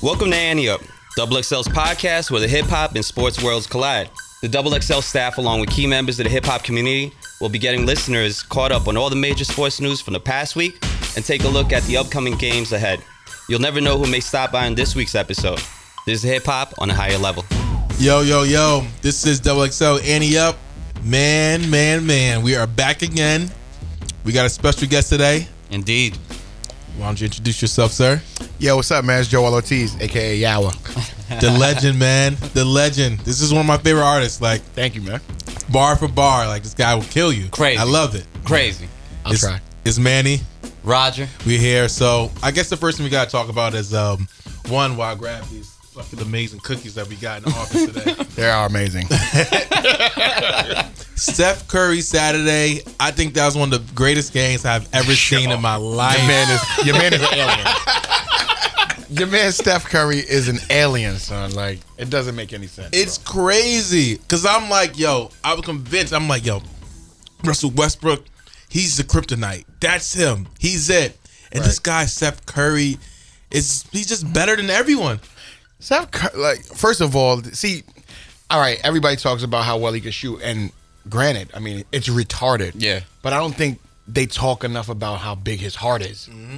Welcome to Annie Up, Double XL's podcast where the hip hop and sports worlds collide. The Double XL staff, along with key members of the hip hop community, will be getting listeners caught up on all the major sports news from the past week and take a look at the upcoming games ahead. You'll never know who may stop by on this week's episode. This is hip hop on a higher level. Yo, yo, yo. This is Double XL Annie Up. Man, man, man. We are back again. We got a special guest today. Indeed. Why don't you introduce yourself, sir? Yo, what's up, man? It's Joel Ortiz, aka Yaowa. The legend, man. The legend. This is one of my favorite artists. Like, Thank you, man. bar for bar. Like, this guy will kill you. Crazy. I love it. Crazy. I'll it's, try. It's Manny. Roger. We're here. So, I guess the first thing we got to talk about is um, one, while I grab these fucking amazing cookies that we got in the office today. They are amazing. Steph Curry Saturday. I think that was one of the greatest games I've ever seen in my life. Your man is your man is an alien. Your man Steph Curry is an alien, son. Like it doesn't make any sense. It's crazy because I'm like, yo, I was convinced. I'm like, yo, Russell Westbrook, he's the kryptonite. That's him. He's it. And this guy, Steph Curry, is he's just better than everyone. Steph, Cur- like first of all, see, all right, everybody talks about how well he can shoot, and granted, I mean it's retarded. Yeah. but I don't think they talk enough about how big his heart is. Mm-hmm.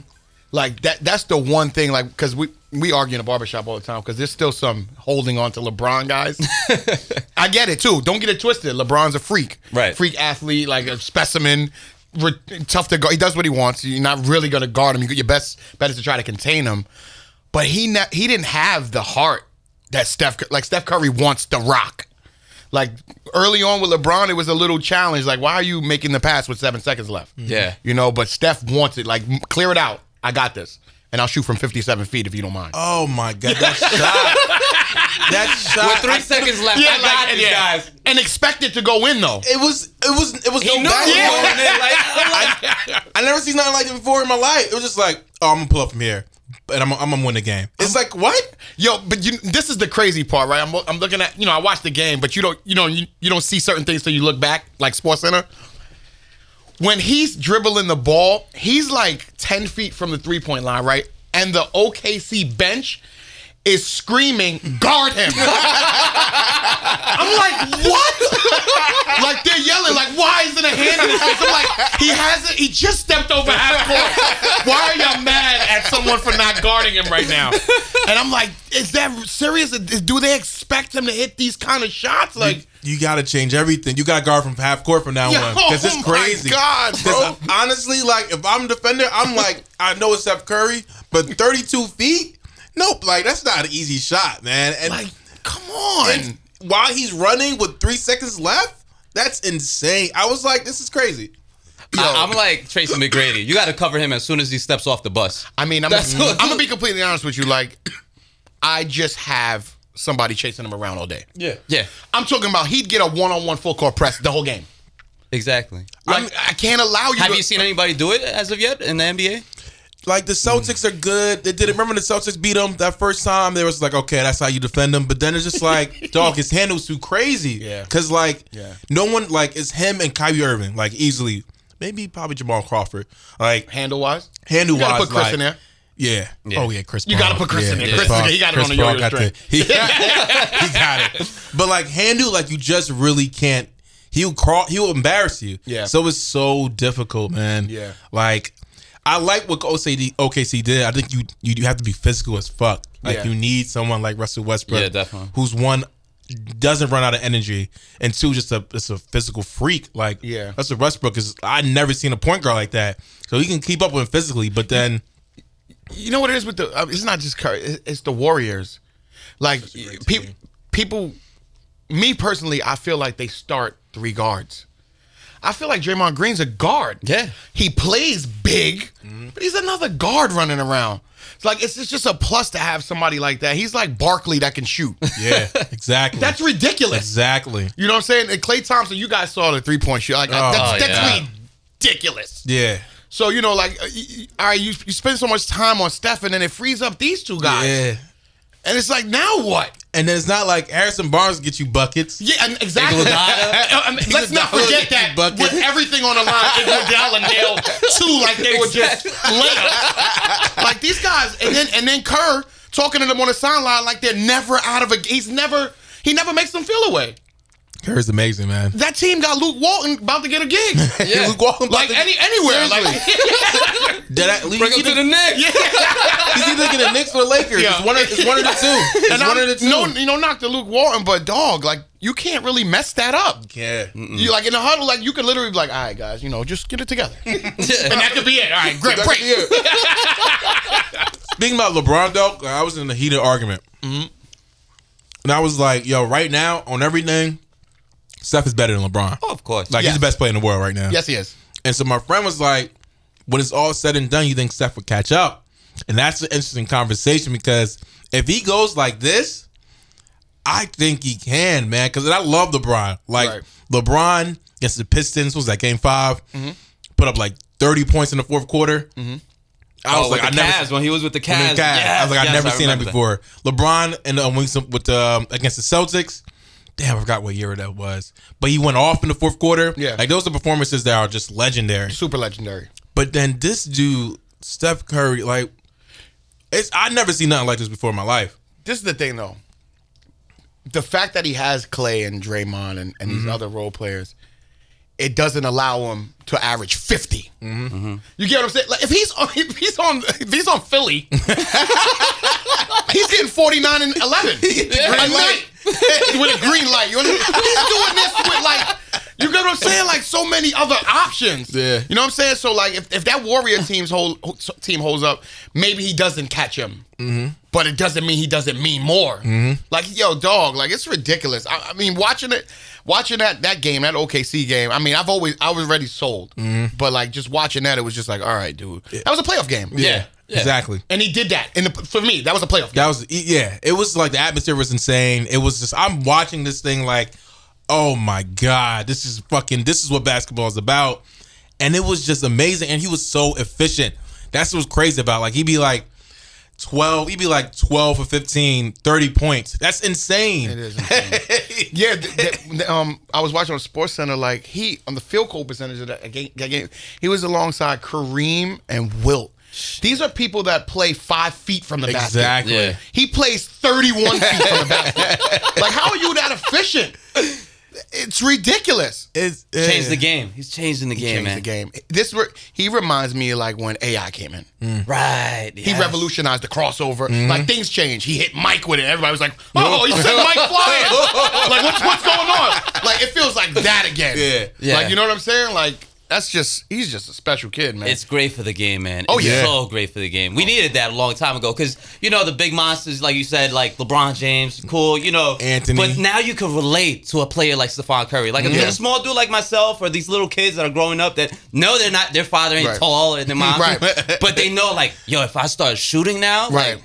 Like that. That's the one thing. Like because we we argue in a barbershop all the time because there's still some holding on to LeBron guys. I get it too. Don't get it twisted. LeBron's a freak. Right. Freak athlete, like a specimen. Re- tough to guard. He does what he wants. You're not really going to guard him. You, get your best bet is to try to contain him. But he ne- he didn't have the heart that Steph like Steph Curry wants to rock. Like early on with LeBron, it was a little challenge. Like, why are you making the pass with seven seconds left? Mm-hmm. Yeah. You know, but Steph wants it. Like, clear it out. I got this. And I'll shoot from 57 feet if you don't mind. Oh my god, that shot! that shot! With three seconds left, I like, got and, these yeah. guys. And expect it to go in, though. it was it was it was He no knew back- it was Yeah. going in. Like, I'm like, I never seen nothing like it before in my life. It was just like, oh, I'm gonna pull up from here, and I'm, I'm gonna win the game. It's like what? Yo, but you, this is the crazy part, right? I'm, I'm looking at, you know, I watched the game, but you don't, you know, you, you don't see certain things till you look back, like Sports Center. When he's dribbling the ball, he's like 10 feet from the three point line, right? And the OKC bench is screaming, guard him. I'm like, what? like they're yelling, like, why isn't a hand in his face? I'm like, he hasn't, he just stepped over half court. Why are y'all mad at someone for not guarding him right now? And I'm like, is that serious? Do they expect him to hit these kind of shots? Like, You gotta change everything. You gotta guard from half court from now Yo, on because it's oh my crazy. God, 'Cause bro. honestly, like if I'm a defender, I'm like, I know it's Steph Curry, but 32 feet, nope. Like that's not an easy shot, man. And, like, come on. and while he's running with three seconds left, that's insane. I was like, this is crazy. I, am like Tracy McGrady. You got to cover him as soon as he steps off the bus. I mean, I'm, I'm gonna be completely honest with you. Like, I just have somebody chasing him around all day. Yeah. Yeah, I'm talking about he'd get a one-on-one full court press the whole game. exactly. Like, I can't allow you. Have to, you seen anybody do it as of yet in the NBA? Like the Celtics are good. They did it. Remember the Celtics beat them that first time. They was like, okay, that's how you defend them. But then it's just like, dog, his handle's too crazy. Yeah. Cause like, Yeah. no one like it's him and Kyrie Irving like easily. Maybe probably Jamal Crawford. Like handle wise? handle You gotta wise, put Chris like, in there. Yeah. Yeah. Oh yeah, Chris. You gotta put Chris in there. Yeah, Chris- Paul- he got it on the Paul yo-yo got the- He, he got it. But like handle, like you just really can't. He'll crawl. He'll embarrass you. Yeah. So it's so difficult, man. Yeah. Like I like what OKC OKC did. I think you you have to be physical as fuck. Like Yeah. you need someone like Russell Westbrook. Yeah, definitely. Who's one doesn't run out of energy, and two just a it's a physical freak. Like Yeah. Russell Westbrook is. I never seen a point guard like that. So he can keep up with him physically, but then. You know what it is with the? It's not just Curry. It's the Warriors. Like people, people. Me personally, I feel like they start three guards. I feel like Draymond Green's a guard. Yeah. he plays big, but he's another guard running around. It's like it's, it's just a plus to have somebody like that. He's like Barkley that can shoot. Yeah, exactly. That's ridiculous. exactly. You know what I'm saying? And Klay Thompson, you guys saw the three point shot. Like Oh, that's, that's yeah. ridiculous. Yeah. So you know, like, uh, all right, you, you spend so much time on Steph, and then it frees up these two guys, Yeah. And it's like now what? And then it's not like Harrison Barnes get you buckets. Yeah, exactly. Iguodala. Uh, uh, I mean, let's not forget that with everything on the line, Iguodala nailed two like they were just layups. Like these guys, and then and then Kerr talking to them on the sideline like they're never out of a. He's never. He never makes them feel away. Curry's amazing, man. That team got Luke Walton about to get a gig. Yeah. Luke Walton about like to- any anywhere. Like Did I, Bring him he's, to either, the Knicks. Yeah. he's either getting the Knicks or the Lakers. Yeah. It's, one of, it's one of the two. It's and one I'm, of the two. no, you know, knock the Luke Walton, but dog, like you can't really mess that up. yeah. You like in a huddle, like you could literally be like, "All right, guys, you know, just get it together," and that could be it. All right, great, That break. could be. Speaking about LeBron, though, I was in a heated argument. Mm-hmm. And I was like, yo, right now, on everything, Steph is better than LeBron. Oh, of course. Like, Yes. he's the best player in the world right now. Yes, he is. And so my friend was like, when it's all said and done, you think Steph would catch up? And that's an interesting conversation because if he goes like this, I think he can, man. Because I love LeBron. Like Right. LeBron against the Pistons was that game 5 Mm-hmm. put up like thirty points in the fourth quarter. I was oh, like, I the never. Cavs, when he was with the Cavs. the Cavs. I was like, I've never I seen that before. LeBron and um, with, with um, against the Celtics. Damn, I forgot what year that was. But he went off in the fourth quarter. Yeah. like those are performances that are just legendary. Super legendary. But then this dude, Steph Curry, like, it's I never seen nothing like this before in my life. This is the thing, though. The fact that he has Klay and Draymond and, and Mm-hmm. these other role players, it doesn't allow him to average 50 Mm-hmm. You get what I'm saying? Like if he's on, if he's on, if he's on Philly, he's getting 49 and 11 a night with a green light. You know, he's doing this with like. You get what I'm saying? Like so many other options. Yeah. You know what I'm saying? So like, if, if that Warrior team's hold team holds up, maybe he doesn't catch him. Mm-hmm. But it doesn't mean he doesn't mean more. Mm-hmm. Like yo, dog, like it's ridiculous. I, I mean, watching it, watching that that game, that OKC game. I mean, I've always I was already sold. Mm-hmm. But like just watching that, it was just like, all right, dude, that was a playoff game. Yeah. Yeah. Exactly. And he did that. And for me, that was a playoff game. That was yeah. It was like the atmosphere was insane. It was just I'm watching this thing like, oh my god, this is fucking. This is what basketball is about. And it was just amazing. And he was so efficient. That's what was crazy about. Like he'd be like. 12 he'd be like 12 or 15 30 points that's insane It is insane. yeah, th- th- th- um, I was watching on Sports Center. Like he on the field goal percentage of that game, that game, he was alongside Kareem and Wilt. These are people that play five feet from the basket. exactly Yeah. He plays 31 feet from the basket. Like, how are you that efficient? It's ridiculous. it's Changed the game. He's changing the game, Changed man. the game. This re- he reminds me of like when AI came in. Mm. Right. He revolutionized the crossover. Mm-hmm. Like things changed. He hit Mike with it. Everybody was like, "Oh, he sent Mike flying!" like, what's what's going on? Like, it feels like that again. Yeah. Yeah. Like, you know what I'm saying? Like, that's just he's just a special kid, man. It's great for the game, man. Oh, It's yeah. so great for the game. We needed that a long time ago because you know the big monsters, like you said, like LeBron James, cool, you know, Anthony. But now you can relate to a player like Stephen Curry, like if Yeah. a small dude like myself, or these little kids that are growing up that know they're not, their father ain't Right. tall and their mom, Right. but they know like, yo, if I start shooting now, Right. like,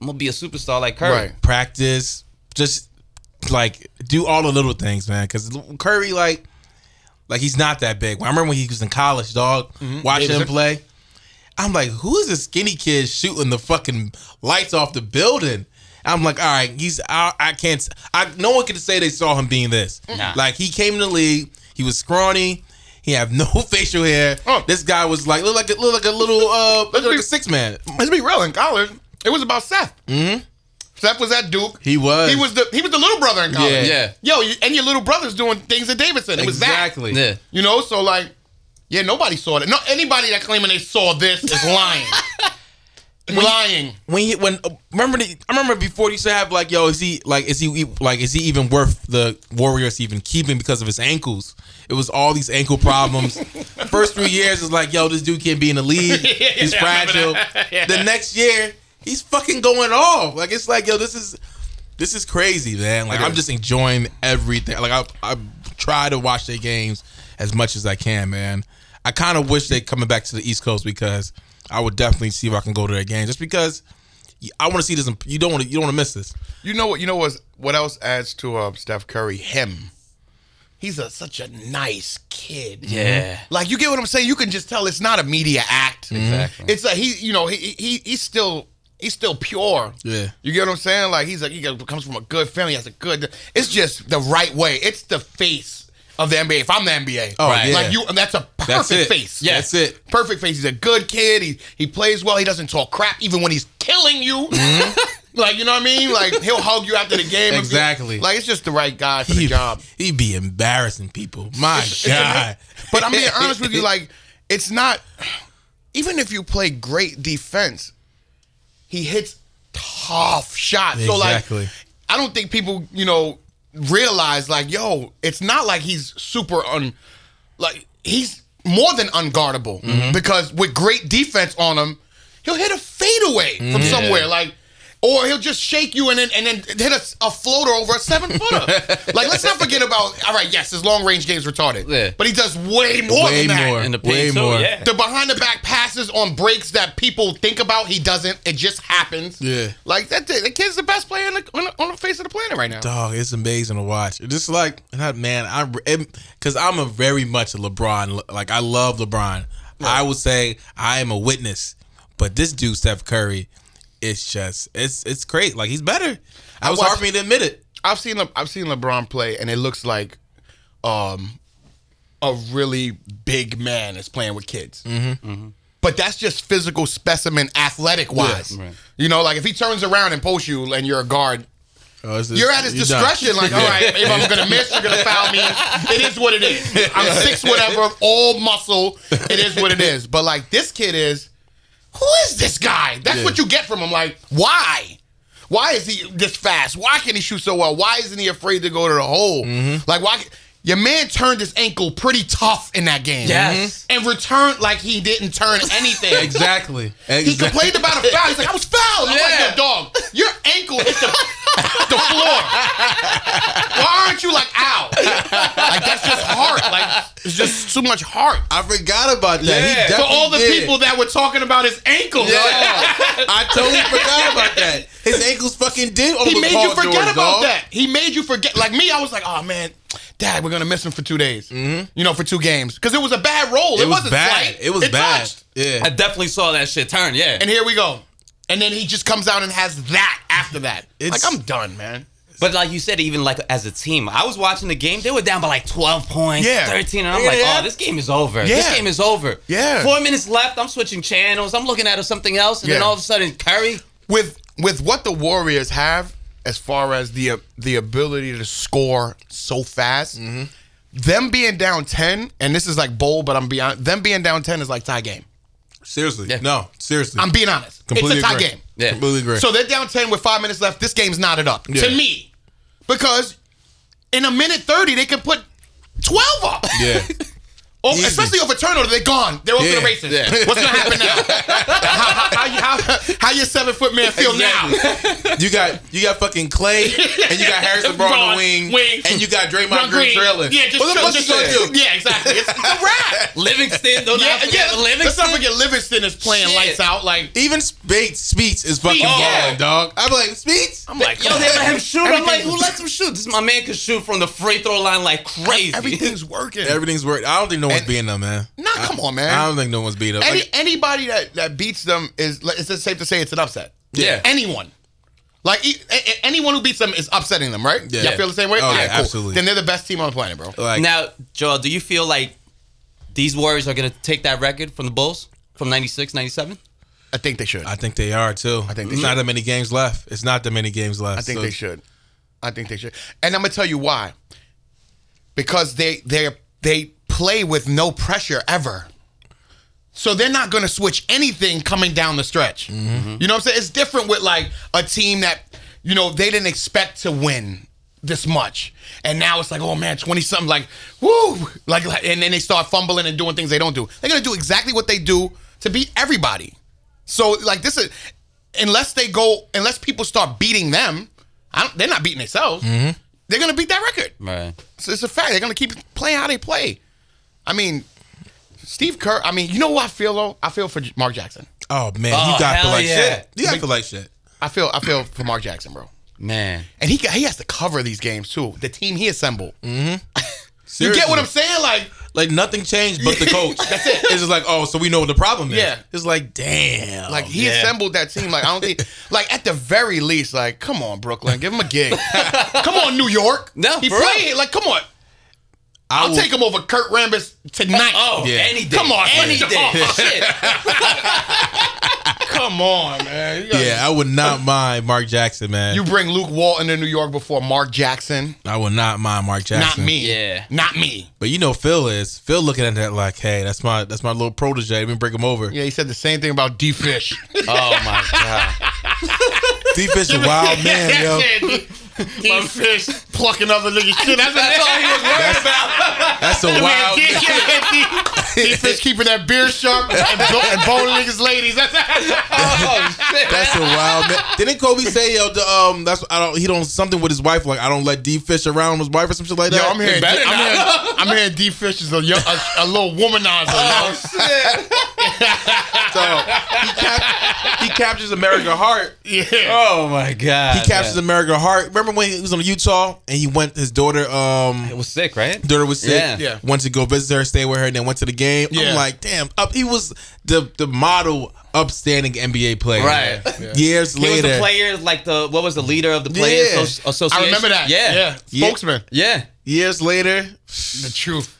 I'm gonna be a superstar like Curry. right. practice, just like do all the little things, man. Because Curry, like, like he's not that big. I remember when he was in college, dog, watching him play. I'm like, who is this skinny kid shooting the fucking lights off the building? I'm like, all right, he's I, I can't. I no one could say they saw him being this. Nah. Like he came in the league, he was scrawny. He have no facial hair. Oh. This guy was like look like a, look like a little uh look like be- a six man. Let's be real. In college, it was about Seth. Mm-hmm. Seth was at Duke. He was. He was the he was the little brother in college. Yeah. Yeah. Yo, you, and your little brother's doing things at Davidson. It was that. exactly. Yeah. You know, so like, yeah, nobody saw that. No, anybody that claiming they saw this is lying. lying. when he when uh, remember the, I remember before he used to have like yo is he like is he like is he even worth the Warriors even keeping because of his ankles? It was all these ankle problems. First three years is like yo this dude can't be in the league. He's Yeah, fragile. Yeah. The next year he's fucking going off. Like it's like yo this is this is crazy man. Like I'm just enjoying everything. Like I I try to watch their games as much as I can, man. I kind of wish they coming back to the East Coast because I would definitely see if I can go to their game. Just because I want to see this. in- You don't want to. You don't want to miss this. You know what? You know what? What else adds to uh, Steph Curry? Him. He's a, such a nice kid. Yeah. Like you get what I'm saying? You can just tell it's not a media act. Exactly. It's like he, you know, he he he's still he's still pure. Yeah. You get what I'm saying? Like he's like he comes from a good family, has a good. It's just the right way. It's the face of the NBA. If I'm the NBA, Oh, right? yeah. Like you, and that's a perfect That's it. face. Yeah. That's it. Perfect face. He's a good kid. He he plays well. He doesn't talk crap even when he's killing you. Mm-hmm. Like you know what I mean? Like he'll hug you after the game. and be- Exactly. like it's just the right guy for the He, job. He'd be embarrassing people. My It's God. ama- But I'm being honest with you, like it's not. Even if you play great defense, he hits tough shots. So like, I don't think people, you know, realize like, yo, it's not like he's super un, like he's more than unguardable Mm-hmm. because with great defense on him, he'll hit a fadeaway from Mm-hmm. somewhere like. Or he'll just shake you and then and then hit a, a floater over a seven footer. like let's not forget about. All right, yes, his long range game's retarded, Yeah. but he does way more Way than that. more. In the Way paint, more. yeah. The behind the back passes on breaks that people think about, he doesn't. It just happens. Yeah. like that. The kid's the best player on the, on the, on the face of the planet right now. Dog, it's amazing to watch. Just like, not man, I because I'm a very much a LeBron. Like I love LeBron. I would say I am a witness, but this dude Steph Curry, it's just it's it's great. Like he's better. I was watched- hard for me to admit it. I've seen Le- I've seen LeBron play, and it looks like um a really big man is playing with kids. Mm-hmm. But that's just physical specimen, athletic wise. Right. You know, like if he turns around and posts you and you're a guard, Oh, it's- You're at his you're done. discretion. Like, all right, if I'm gonna miss, you're gonna foul me. It is what it is. I'm six, whatever, all muscle. It is what it is. But like this kid is, who is this guy? That's Yeah. what you get from him. Like, why? Why is he this fast? Why can he shoot so well? Why isn't he afraid to go to the hole? Mm-hmm. Like, why? Your man turned his ankle pretty tough in that game. Yes. And returned like he didn't turn anything. Exactly. He complained about a foul. He's like, I was fouled. I'm like, Yeah. yo, dog, your ankle hit the, the floor. Why aren't you like, ow? Like, that's just heart. Like, it's just too much heart. I forgot about that. Yeah. He For For all the did. people that were talking about his ankle, Yeah. I totally forgot about that. His ankles fucking did. he over made you forget George, about dog. that. He made you forget. Like me, I was like, oh man, Dad, we're gonna miss him for two days. You know, for two games because it was a bad roll. It, Mm-hmm. It was wasn't bad. slight. It was bad. touched. Yeah. I definitely saw that shit turn. Yeah. And here we go. And then he just comes out and has that after that. It's- like I'm done, man. But like you said, even like as a team, I was watching the game. They were down by like twelve points, Yeah. thirteen, and I'm Yeah, like, yeah. "Oh, this game is over. Yeah. This game is over." Yeah. Four minutes left. I'm switching channels. I'm looking at something else, and then all of a sudden, Curry. with with what the Warriors have as far as the the ability to score so fast, Mm-hmm. them being down ten, and this is like bold, but I'm beyond them being down ten is like tie game. Seriously. Yeah. No, seriously. I'm being honest. completely it's a tie agree. game. Yeah. Completely agree. So they're down ten with five minutes left. This game's knotted up Yeah. to me because in a minute thirty they can put twelve up. yeah. Oh, Easy. especially over turnover, they're gone. They're off to the races. Yeah. What's gonna happen now? how, how, how, how, your seven foot man feel now? You got you got fucking Klay and you got Harrison Brown on the wing, wing. and you got Draymond Green Green. trailing. Yeah, just what the fuck you gonna do? Yeah, exactly. It's, it's a wrap. Livingston, don't yeah, forget yeah. Livingston. Let's not forget Livingston is playing Shit. lights out. Like Even Speights, Speights is fucking Speights, yeah. dog. I'm like Speights. I'm like, Yo, they let him shoot. I'm like, who lets him shoot? This my man can shoot from the free throw line like crazy. Everything's working. Everything's working. I don't think no one's And- beating them, man. Nah, come on, man. I don't think no one's beating them. Any, Like, anybody that, that beats them is like, it's safe to say it's an upset. Yeah. Anyone. Like e- a- a- anyone who beats them is upsetting them, right? Yeah. Y'all feel the same way? Oh, All yeah, cool. absolutely. Then they're the best team on the planet, bro. like now, Joel, do you feel like these Warriors are gonna take that record from the Bulls from 96, 97? I think they should. I think they are too. I think they it's should. not that many games left. It's not that many games left. I think So- they should. I think they should. And I'm gonna tell you why. Because they they they play with no pressure ever. So they're not gonna switch anything coming down the stretch. Mm-hmm. You know what I'm saying? It's different with like a team that, you know, they didn't expect to win this much. And now it's like, oh man, 20 something, like, woo! Like, and then they start fumbling and doing things they don't do. They're gonna do exactly what they do to beat everybody. So like this is unless they go unless people start beating them, I don't, they're not beating themselves. They're gonna beat that record. Right. So it's a fact. They're gonna keep playing how they play. I mean, Steve Kerr. I mean, you know what I feel though? I feel for Mark Jackson. Oh man, Oh, you got to feel like yeah. shit. You got to feel like shit. I feel I feel for Mark Jackson, bro. Man. And he he has to cover these games too. The team he assembled. Mm-hmm. you get what I'm saying? Like, Like nothing changed but the coach. That's it. It's just like, oh, so we know what the problem is. Yeah. It's like, damn. like he yeah. assembled that team. Like I don't think, like at the very least, like come on Brooklyn, give him a gig. come on New York. No, he for real. played. Like come on, I I'll take him over Kurt Rambis tonight. Oh, oh Yeah. any day. Come on, any man. day. Oh, shit. Come on, man. Gotta- Yeah, I would not mind Mark Jackson, man. you bring Luke Walton to New York before Mark Jackson. I would not mind Mark Jackson. Not me. Yeah. Not me. But you know Phil is. Phil looking at that like, hey, that's my that's my little protege. Let me bring him over. Yeah, he said the same thing about D Fish. Oh my god. D Fish a wild man, yo. D Fish plucking other niggas shit. That's, that's all he was worried about. That's a wild man. D Fish keeping that beard sharp and, bo- and boning niggas ladies. That's Oh shit. That's a wild man. Didn't Kobe say yo the, um that's I don't he don't something with his wife like I don't let D Fish around his wife or some shit like that. Yo. I'm hearing, better I'm hearing, I'm hearing D Fish is a, young, a, a little womanizer. Oh yo. shit. So he, cap- he captures America Heart. Yeah. Oh my god. He captures America Heart. Remember when he was on Utah and he went his daughter um It was sick, right? daughter was sick. Yeah. Yeah. Went to go visit her, stay with her, and then went to the game. Yeah. I'm like, damn, up he was the the model upstanding NBA player. Right. Yeah. Years later. He was later. the player, like the what was the leader of the players Yeah. Asso- association? I remember that. Yeah. Yeah. Yeah. Spokesman. Yeah. years later, The truth.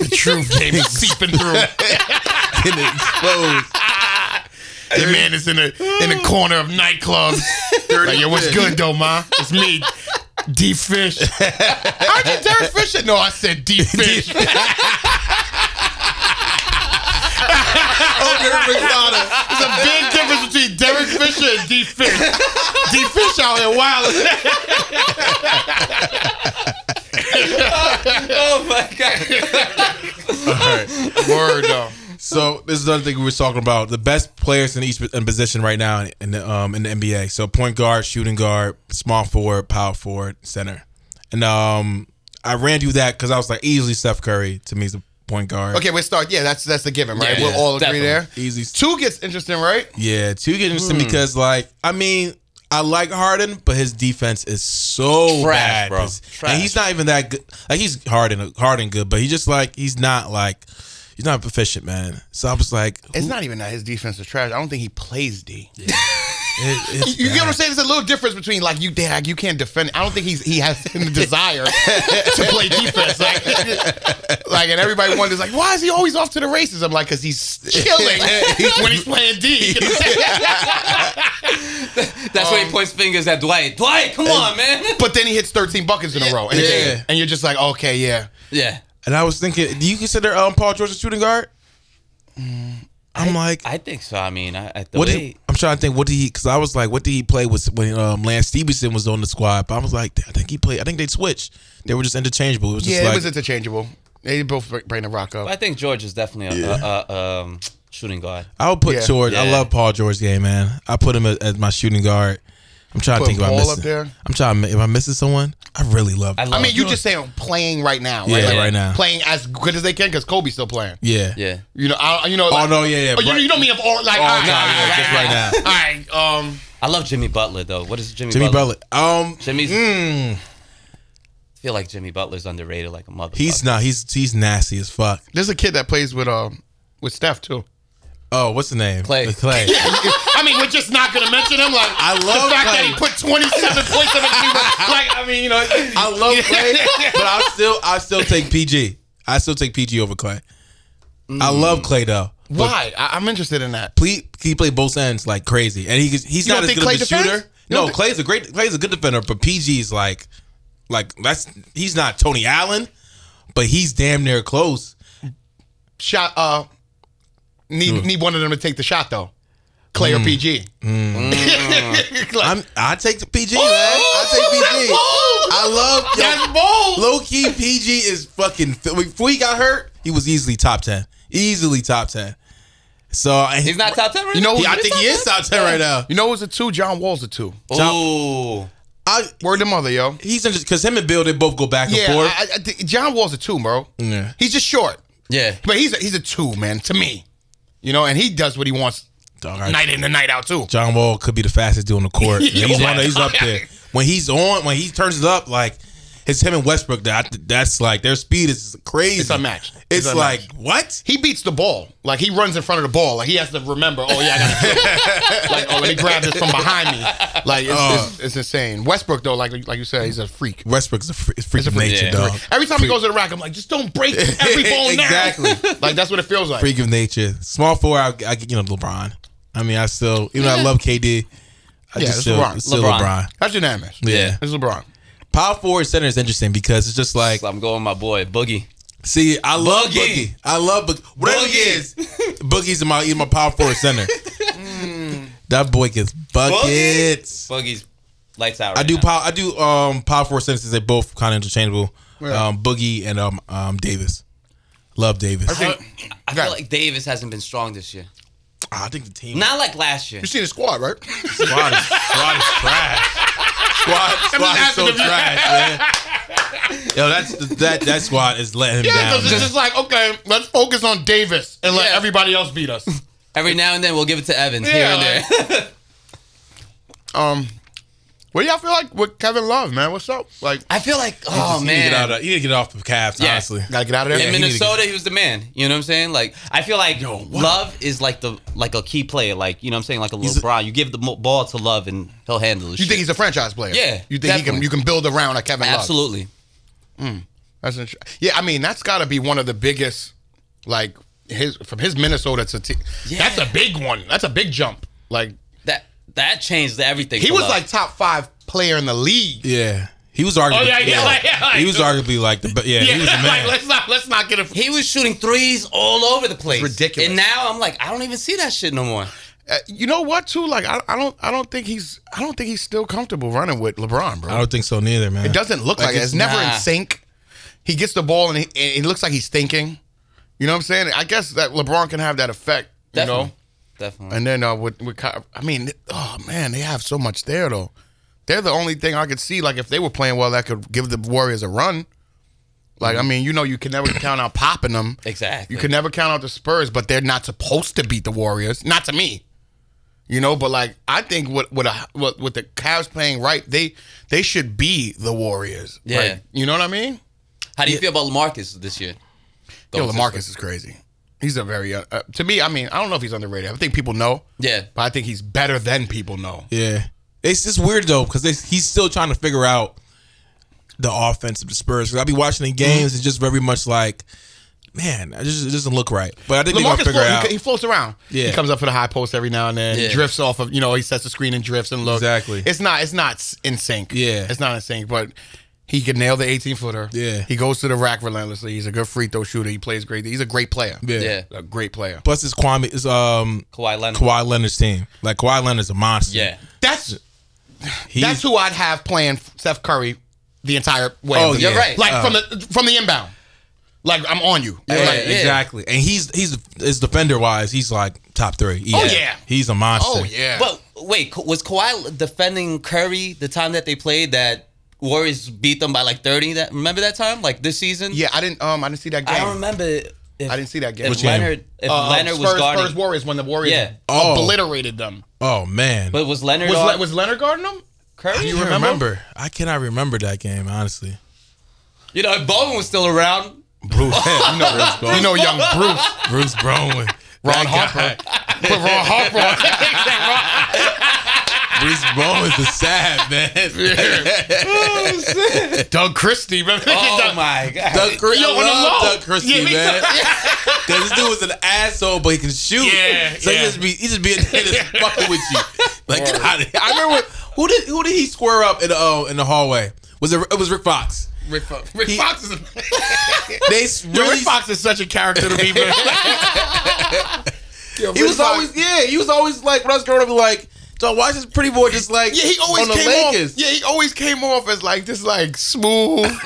the truth came seeping through. getting exposed. The man is in the in the corner of nightclubs. like, yo, what's good though, ma? It's me, D Fish. How'd you Derek Fisher? No, I said D Fish. Oh, Derek Fisher. There's a big difference between Derek Fisher and D Fish. D Fish out here wild. Oh my god. All right. Word though. So this is another thing we were talking about: the best players in each in position right now in the um in the NBA. So point guard, shooting guard, small forward, power forward, center. And um, I ran through that because I was like, easily Steph Curry to me is the point guard. Okay, we start. Yeah, that's that's the given, right? Yeah, we'll yeah, all agree definitely. there. Easy. Two gets interesting, right? Yeah, two gets interesting because like I mean. I like Harden, but his defense is so Trash, bad. bro. Trash. And he's not even that good. Like he's Harden, Harden good, but he's just like he's not like he's not proficient, man. So I was like, It's not even that his defense is trash. I don't think he plays D. it- it's You get what I'm bad. saying? There's a little difference between like you, Dag, you can't defend. I don't think he's he has the desire to play defense. Like, like, and everybody wonders like, why is he always off to the races? I'm like, because he's chilling when he's playing D. That's when he um, points fingers at Dwight. Dwight, come on, man. but then he hits 13 buckets in a row, in a Yeah. game. and you're just like, okay, yeah. Yeah. And I was thinking, do you consider um, Paul George a shooting guard? I'm like, I think so. I mean, I, at the what? way, Did, I'm trying to think. What did he? Because I was like, what did he play with when um, Lance Stephenson was on the squad? But I was like, I think he played. I think they switched. They were just interchangeable. It was just Yeah, like, it was interchangeable. They both bring the rock up. I think George is definitely a, a, a um, shooting guard. I would put Yeah. George. I love Paul George game, man. I put him as, as my shooting guard. I'm trying to think about I'm Paul missing. up there? I'm trying. If I'm missing someone, I really love. I I love I mean, you George. just saying playing right now, yeah, right? Like, right now. Playing as good as they can because Kobe's still playing. Yeah, Yeah. You know, I, you know. Oh like- no, yeah, yeah. Oh, you, right- you don't mean of all like Oh, all right, no, all yeah, right, just all right All right, um, I love Jimmy Butler though. What is Jimmy, Jimmy Butler? Butler. Um, Jimmy's. mm, I feel like Jimmy Butler's underrated like a mother. he's not. He's he's nasty as fuck. there's a kid that plays with um with Steph too. Oh, what's the name? Klay. Klay. I mean, we're just not gonna mention him. Like I love the fact Klay. that he put 27 points in a game. Like I mean, you know, I love Klay, but I still I still take PG. I still take PG over Klay. I love Klay though. But Why? I, I'm interested in that. He, he play both ends like crazy, and he he's You not don't as good Klay of a defends? shooter. You No, think- Klay's a great Klay's a good defender, but PG's like like that's he's not Tony Allen, but he's damn near close. Shot. Uh, need hmm. need one of them to take the shot though. Klay or hmm. PG. Hmm. Like, I'm I take the PG man. Oh, I take PG. I love yo, That's bold. low key PG is fucking before he got hurt, he was easily top ten, easily top ten. So and He's not top ten right now. You know, He, I think he is top ten right now. You know who's a two? John Wall's a two. Ooh. I Word to mother, yo. he's just because him and Bill they both go back and Yeah, forth. I, I, John Wall's a two, bro. Yeah. He's just short, Yeah. but he's a, he's a two, man. To me, you know, and he does what he wants Dog, I- night in and night out too. John Wall could be the fastest dude on the court. He's. He's up there. When he's on, when he turns it up, like it's him and Westbrook. That that's like their speed is crazy. It's unmatched. It's, It's like what? He beats the ball. Like he runs in front of the ball. Like he has to remember. Oh yeah, I got. like oh, let me grab this from behind me. Like it's, Oh. it's, it's insane. Westbrook though, like like you said, he's a freak. Westbrook's a freak, freak of nature, Yeah. dog. Every time he goes to the rack, I'm like, just don't break every ball now. Exactly. like that's what it feels like. Freak of nature. Small four, I, I you know LeBron. I mean, I still even though I love KD. I Yeah, just it's still, LeBron. still LeBron. LeBron. That's unanimous. Yeah. It's LeBron. Power forward center is interesting because it's just like So I'm going with my boy Boogie. see, I love Boogie. Boogie. I love Boogie. Whatever he Boogie. is, Boogie's in my he's my power forward center. that boy gets buckets. Boogie's lights out. I do now. power. I do um power forward centers. They both kind of interchangeable. Yeah. Um, Boogie and um um Davis. Love Davis. I I think, think, I feel like Davis hasn't been strong this year. I think the team Not like last year. you see the squad, right? squad is, squad is trash. Squad, squad is so asking if you- trash, man. Yo, that's that that squad is letting him yeah, down. because it's man. just like, okay, let's focus on Davis and let Yeah. everybody else beat us. Every now and then we'll give it to Evans here Yeah, and there. Um, what do y'all feel like with Kevin Love, man? What's up? Like, I feel like, oh Just- he need to man. get out of, he need to get off the Cavs, Yeah. honestly. gotta get out of there. in he need to Minnesota, he was the man. You know what I'm saying? Like, I feel like Love is like the like a key player. Like, you know what I'm saying? Like a He's a- LeBron. you give the mo- ball to Love and he'll handle it. you think he's a franchise player? Yeah, You think he can? definitely. You can build around a Kevin Love? absolutely? Hmm. That's inter- yeah. I mean, that's got to be one of the biggest, like his from his Minnesota to. T- Yeah. That's a big one. That's a big jump. Like That that changed everything. he for was Love. like top five player in the league. Yeah. He was arguably Oh, yeah, yeah, like, yeah, like- he was arguably like the be- yeah, Yeah, he was the like let's not let's not get a. he was shooting threes all over the place. ridiculous. And now I'm like, I don't even see that shit no more. Uh, you know what? Too like I, I don't I don't think he's I don't think he's still comfortable running with LeBron, bro. I don't think so neither, man. It doesn't look like, it. It's never nah. in sync. He gets the ball and he, and it looks like he's thinking. You know what I'm saying? I guess that LeBron can have that effect. You know. Definitely. And then uh, with with I mean, oh man, they have so much there though. They're the only thing I could see. Like if they were playing well, that could give the Warriors a run. Like I mean, you know, you can never count out popping them. Exactly. You can never count out the Spurs, but they're not supposed to beat the Warriors. Not to me. You know, but like I think with with a with, with the Cavs playing right, they they should be the Warriors. Yeah. Like, you know what I mean? How do you feel about LaMarcus this year? Yo, LaMarcus is crazy. He's a very uh, uh, to me. I mean, I don't know if he's underrated. I think people know, Yeah. but I think he's better than people know. Yeah, it's just weird though because he's still trying to figure out the offense of the Spurs. 'Cause I be watching the games. It's just very much like, man, it just it doesn't look right. But I think they're gonna figure float, it out. he, he floats around. Yeah. He comes up for the high post every now and then. Yeah. Drifts off of you know he sets the screen and drifts and looks. Exactly. It's not it's not in sync. Yeah. It's not in sync, but. He can nail the 18 footer. Yeah. He goes to the rack relentlessly. He's a good free throw shooter. He plays great. He's a great player. yeah. Yeah. A great player. Plus, it's Kwame. It's um Kawhi Leonard. Kawhi Leonard's team. Like Kawhi Leonard's a monster. Yeah. That's He's, that's who I'd have playing Steph Curry the entire way. Oh, of the yeah. You're right. Like Uh, from the from the inbound. Like I'm on you. Yeah, Like, yeah. exactly. And he's he's his defender wise, he's like top three. Oh, yeah. he's a monster. Oh yeah. But wait, was Kawhi defending Curry the time that they played that Warriors beat them by like 30? That remember that time? Like this season? yeah, I didn't um I didn't see that game. I don't remember. If, I didn't see that game. If Which game? Leonard, if Uh, Leonard Spurs, was guarding, Spurs Warriors when the Warriors Yeah. Oh. obliterated them. Oh man, but was Leonard Was, on Le- was Leonard guarding them? Curry? I you remember? remember? I cannot remember that game honestly. You know, if Bowen was still around, Bruce, you know, Bruce, You know, young Bruce, Bruce Brown, Ron Harper, put Ron Harper on. Bruce Brown is the sad man. Doug Christie, remember? oh Doug- my god, Doug, Christie, Yo, I love low. Doug Christie, Yeah, man. Because this dude was an asshole, but he can shoot. Yeah, so yeah. he just be he just being just fucking with you. Like get out of here. I remember who did who did he square up in the uh, in the hallway? Was it it was Rick Fox? Rick, Fox. Rick He- Fox is. They Yo, Rick Fox is such a character to me, man. Yo, he was Fox- always yeah he was always like when I was growing up like so why is this pretty boy just like Yeah, he always on the came Lakers? off. Yeah, he always came off as like just like smooth,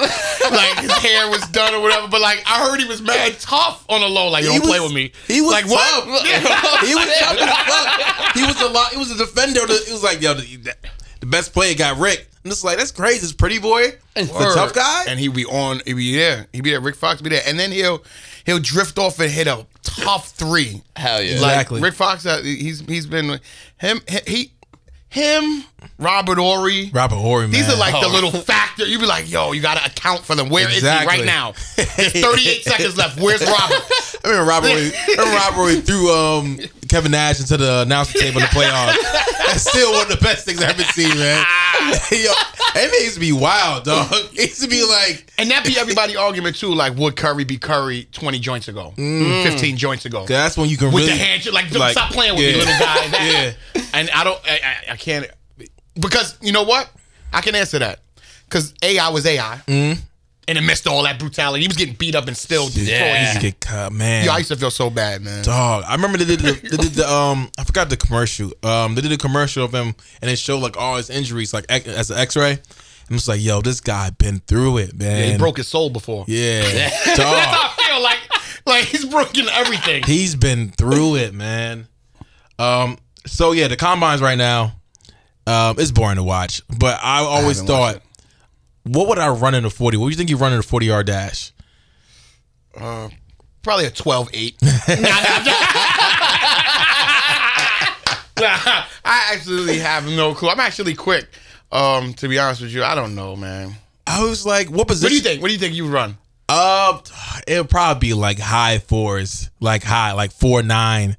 like his hair was done or whatever. But like I heard he was mad tough on the low. Like you He don't play with me. He was like what? tough. he was tough as fuck. He was a lot. He was a defender. It was like, yo, the, the best player got Rick. I'm just like, that's crazy. This pretty boy, the tough guy. and he be on. He be there. He be there. Rick Fox be there, and then he'll he'll drift off and hit a tough three. hell yeah, Like Exactly. Rick Fox, uh, he's he's been him he him Robert Horry. Robert Horry, man. These are like the little factor. You'd be like, yo, you got to account for them. Where is Exactly. he right now? There's 38 seconds left. Where's Robert? I remember Robert. Horry, I remember Robert Horry threw um, Kevin Nash into the announcer table in the playoffs. That's still one of the best things I've ever seen, man. Yo, it used to be wild, dog. It used to be like, And that be everybody argument too. Like, would Curry be Curry 20 joints ago, 15 joints ago? that's when you can With really the handshake, like, like, stop playing with yeah. me, little guy. That. And I don't, I, I, I can't, because you know what? I can answer that. Because AI was AI. Mm-hmm. And it missed all that brutality. He was getting beat up and still destroyed. He used get cut, man. Yo, I used to feel so bad, man. Dog, I remember they did the, they did the um I forgot the commercial. Um, they did a commercial of him and it showed like all his injuries like as an X-ray. I'm just like, yo, this guy been through it, man. Yeah, he broke his soul before. Yeah, That's how I feel like, like he's broken everything. he's been through it, man. Um, so yeah, the combines right now, um, it's boring to watch. But I always haven't thought, watched what would I run in a forty? What do you think you run in a forty yard dash? Probably a 12 8. I actually have no clue. I'm actually quick. Um, to be honest with you, I don't know, man. I was like, what position? What do you think? What do you think you run? Uh, it'll probably be like high fours, like high, like four nine,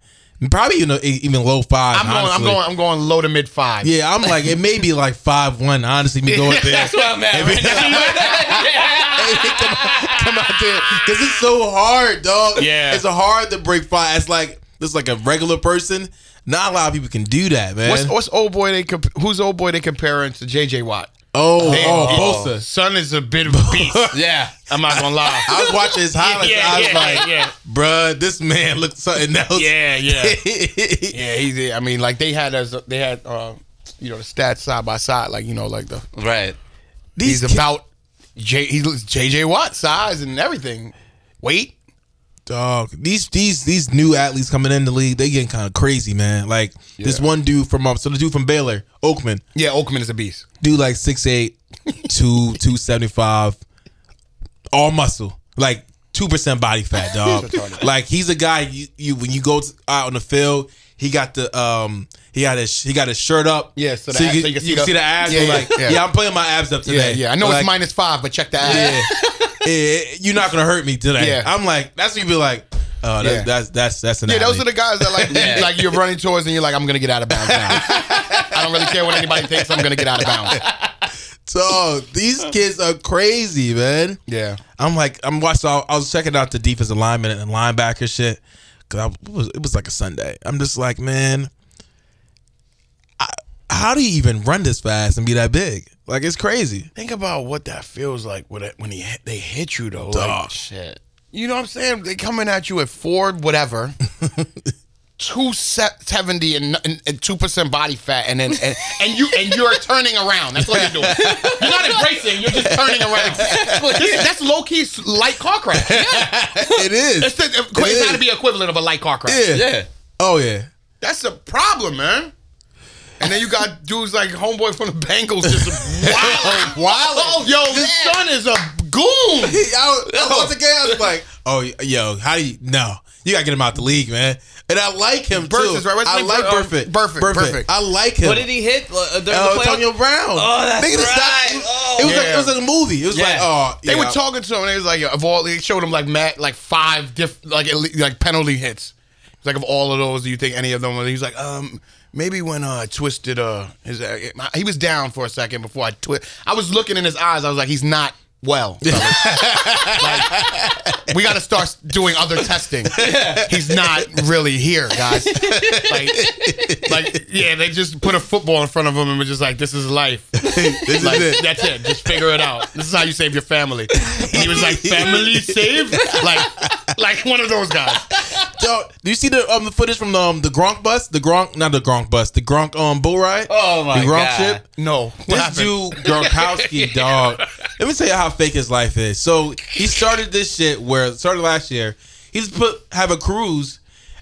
probably you know even low five. I'm going. I'm honestly. going. I'm going low to mid five. Yeah, I'm like it may be like five one. Honestly, me going there. That's what I'm at right Come out there because it's so hard, dog. Yeah. it's hard to break five. It's like it's like a regular person. Not a lot of people can do that, man. What's what's old boy? They comp- who's old boy? They comparing to JJ Watt. Oh, They- oh, Bosa. Son is a bit of a beast. Yeah. I'm not gonna lie. I was watching his highlights. Yeah, I was yeah, like, yeah. bruh, this man looks something else. Yeah, yeah, yeah. He's. I mean, like they had as they had, uh, you know, the stats side by side. Like you know, like the Right. These he's ki- about J. He's JJ Watt size and everything. Weight. Dog. These these these new athletes coming in the league, they getting kind of crazy, man. Like this one dude from um, so the dude from Baylor, Oakman, Yeah, Oakman is a beast. dude like 6'8", 2, 275, all muscle, like two percent body fat, dog. like he's a guy you, you when you go to, out on the field, he got the um he got his he got his shirt up. Yeah, so the you, abs- can, so you can see see the- the abs. Yeah, Yeah, yeah, like, yeah. yeah. I'm playing my abs up today. yeah. I know Like, it's minus five, but check the ass. yeah. yeah, you're not gonna hurt me today. Yeah. I'm like, that's when you be like, oh, that's Yeah. that's that's that's an Yeah, those are the guys that like Yeah. like you're running towards and you're like, I'm gonna get out of bounds now. I don't really care what anybody thinks. I'm gonna get out of bounds. So these kids are crazy, man. Yeah. I'm like, I'm watching. I was checking out the defensive lineman and linebacker shit because I it was, it was like a Sunday. I'm just like, man, I, how do you even run this fast and be that big? Like it's crazy. Think about what that feels like when it, when he they hit you though. Dog. Like, shit. You know what I'm saying? They coming at you at Ford, whatever. Two seventy and and two percent body fat, and then and, and you and you're turning around. That's what you're doing. You're not embracing. You're just turning around. This- that's low key light car crash. it is. It's, the, it's got to be equivalent of a light car crash. Yeah. Yeah. Oh yeah. That's a problem, man. And then you got dudes like homeboy from the Bengals just wild, wild. Yo, his son is a goon. I was, I was again, I was like, oh yo, how do you? No, you gotta get him out the league, man. And I like him Burfict, too. right? What's I like Bur- Burfict. Burfict, Burfict. I like him. What did he hit uh, during Oh, the playoffs? Antonio Brown. Oh, that's Nigga, this- right. It, Oh. it was like it was like a movie. It was Yeah. like oh, They yeah. were talking to him, and they was like, of all, they showed him like Matt, like five diff, like like penalty hits. It's like of all of those, do you think any of them? And he's like, um, maybe when uh, I twisted uh, his, uh, he was down for a second before I twist. I was looking in his eyes. I was like, he's not well. like, we got to start doing other testing. He's not really here, guys. Like, like, yeah, they just put a football in front of him and were just like, this is life. This Like, is it. That's it. Just figure it out. This is how you save your family. And he was like, family save?" Like, like one of those guys. Yo, do you see the um the footage from the um, the Gronk bus? The Gronk, not the Gronk bus. The Gronk um bull ride. Oh, my the Gronk God. ship. No. This dude Gronkowski, dog. Let me tell you how fake his life is. So he started this shit where started last year. He's put have a cruise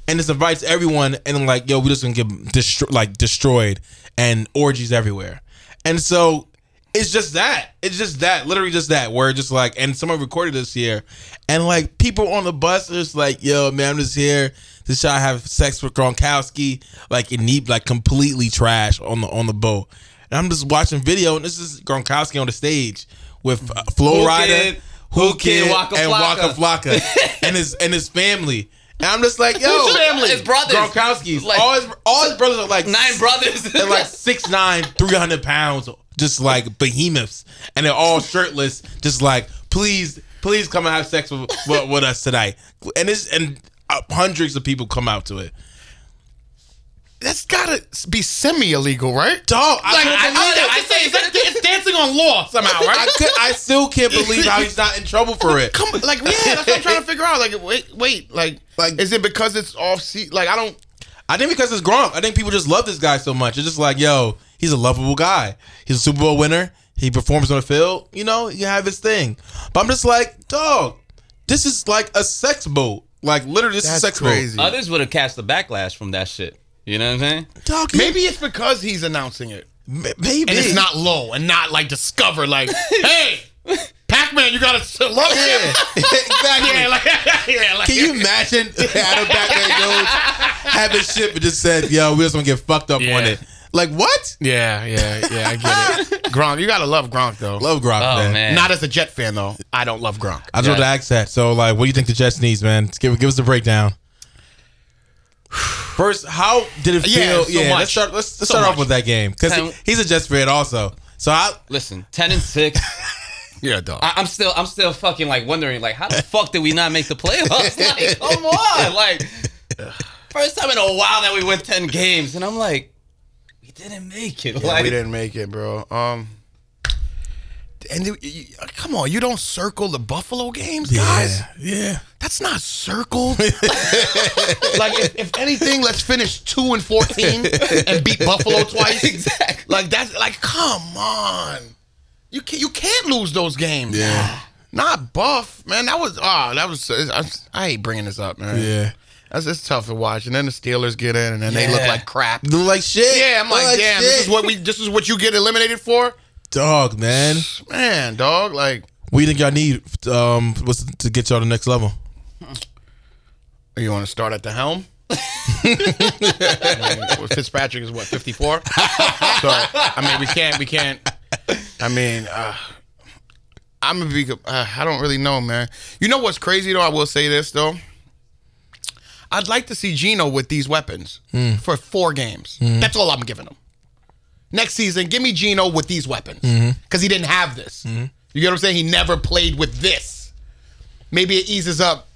and just invites everyone and like, yo, we just gonna get destro- like destroyed and orgies everywhere. And so it's just that. It's just that. Literally just that. Where just like, and someone recorded this here, and like people on the bus are just like, yo, man, I'm just here to try to have sex with Gronkowski, like in need, like completely trash on the on the boat. And I'm just watching video, and this is Gronkowski on the stage with uh, Flo Rida, Whoo Kid, and Waka. Flocka, and his and his family. And I'm just like, yo, Whose family? His brothers. Gronkowski's. Like- all his all his brothers are like Nine brothers. They're like 6'9", 300 pounds, just like behemoths, and they're all shirtless, just like please, please come and have sex with with, with us tonight. And it's and uh, hundreds of people come out to it. That's gotta be semi illegal, right? Dog, I, Like, couldn't I, believe I. I say, is that, it's dancing on law somehow, right? I, could, I still can't believe how he's not in trouble for it. Come, like, yeah, that's what I'm trying to figure out. Like, wait, wait, like, Like- is it because it's off seat? Like, I don't. I think because it's Gronk. I think people just love this guy so much. It's just like, yo, he's a lovable guy. He's a Super Bowl winner. He performs on the field. You know, you have his thing. But I'm just like, dog, this is like a sex boat. Like literally, this is sex crazy. boat. Others would have cast the backlash from that shit. You know what I'm saying? Dog, Maybe it's because he's announcing it, M- maybe and it's not low, and not like discover, Like, hey, Pac-Man, you gotta love Yeah, him. exactly. Yeah, like, yeah, like. Can you imagine Adam Pacman Jones having shit but just said, "Yo, we just gonna get fucked up Yeah. on it." Like what? Yeah, yeah, yeah. I get it. Gronk, you gotta love Gronk though. Love Gronk, Oh man. man. Not as a Jet fan though. I don't love Gronk. I just want to Yeah. ask that. So, like, what do you think the Jets needs, man? Give give us the breakdown. First, how did it Yeah, feel? so Yeah, let's start. Let's, let's So start off with that game because Ten- he's a Jets fan also. So, I, Listen, ten and six. Yeah, dog. I, I'm still, I'm still fucking like wondering, like, how the fuck did we not make the playoffs? Like, come on, like, first time in a while that we win ten games, and I'm like, we didn't make it. Yeah, like, we didn't make it, bro. Um, and you, you- come on, you don't circle the Buffalo games, guys. yeah. That's not circled. like, if, if anything, let's finish two and fourteen and beat Buffalo twice. Exactly. Like that's like, come on, you can't you can't lose those games. Yeah. Not Buff, man. That was oh, that was. I, I hate bringing this up, man. Yeah. That's it's tough to watch. And then the Steelers get in, and then they look like crap. They look like shit. Yeah, I'm Look like, damn, this is what we this is what you get eliminated for? Dog, man. Man, dog, like What do you think y'all need um what's to get y'all to the next level? you want to start at the helm? I mean, Fitzpatrick is what 54. so I mean, we can't, we can't. I mean, uh, I'm gonna be. Uh, I don't really know, man. You know what's crazy though? I will say this though. I'd like to see Geno with these weapons for four games. That's all I'm giving him. Next season, give me Geno with these weapons because he didn't have this. You get what I'm saying? He never played with this. Maybe it eases up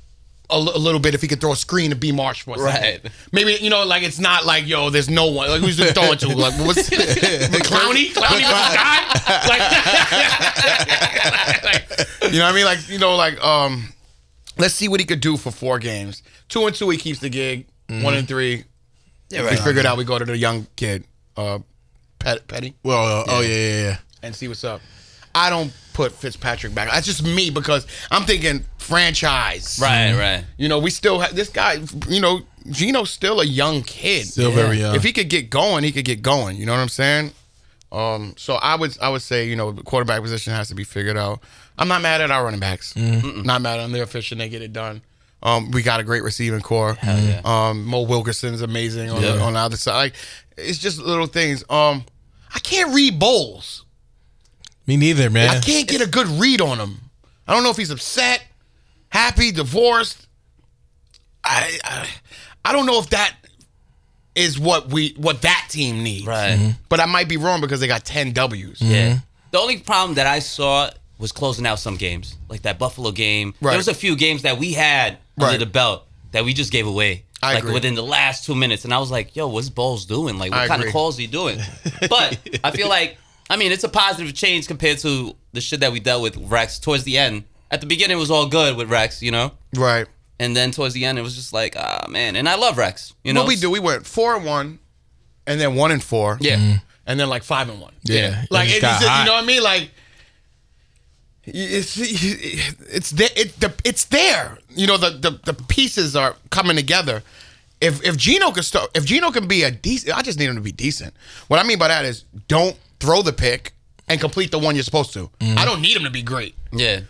a, l- a little bit if he could throw a screen to B Marsh for a second. Maybe you know, like it's not like yo, there's no one. Like who's he throwing to? Like what's Clowney? Clowney was the guy. Like, like, you know what I mean? Like you know, like um, let's see what he could do for four games. Two and two, he keeps the gig. One and three, yeah, we right. figured out we go to the young kid, uh, Pet, Petty, Well, uh, oh yeah, yeah, yeah. and see what's up. I don't put Fitzpatrick back. That's just me because I'm thinking franchise. Right, right. You know, we still have this guy. You know, Geno's still a young kid. Still very young. If he could get going, he could get going. You know what I'm saying? Um, so I would I would say you know the quarterback position has to be figured out. I'm not mad at our running backs. Not mad on their efficient. They get it done. Um, we got a great receiving core. yeah. Um, Mo Wilkerson's amazing on, the, on the other side. Like, it's just little things. Um, I can't read Bowles. Me neither, man. I can't get a good read on him. I don't know if he's upset, happy, divorced. I, I I don't know if that is what we what that team needs. Right. But I might be wrong because they got 10 W's. Yeah. The only problem that I saw was closing out some games, like that Buffalo game. Right. There was a few games that we had under Right. the belt that we just gave away. I like agree. within the last two minutes, and I was like, "Yo, what's Bowles doing? Like, what I kind agree. of calls he doing?" But I feel like, I mean, it's a positive change compared to the shit that we dealt with Rex towards the end. At the beginning, it was all good with Rex, you know, Right. and then towards the end, it was just like, ah, man. And I love Rex, you know. what we do, we went four and one, and then one and four. Yeah. And then like five and one. Yeah. Like It just it's, got just- you know what I mean? Like it's it's there. It, the, it's there. You know the, the the pieces are coming together. If if Geno can start, if Geno can be a decent, I just need him to be decent. What I mean by that is don't throw the pick and complete the one you're supposed to. Mm-hmm. I don't need him to be great. Yeah.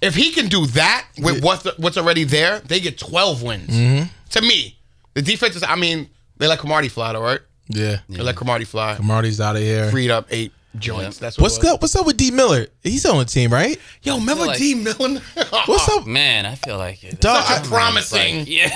If he can do that with what's what's already there, they get 12 wins. Mm-hmm. To me, the defense is. I mean, they let Cromartie fly, though, right? Yeah. They let Cromartie fly. Marty's out of here. Freed up eight joints. Yeah. That's what What's up? What's up with Dee Milliner? He's on the team, right? Yo, remember like- Dee Milliner? What's up, Man, I feel like it. Dog, Such a I- promising. Like, yeah,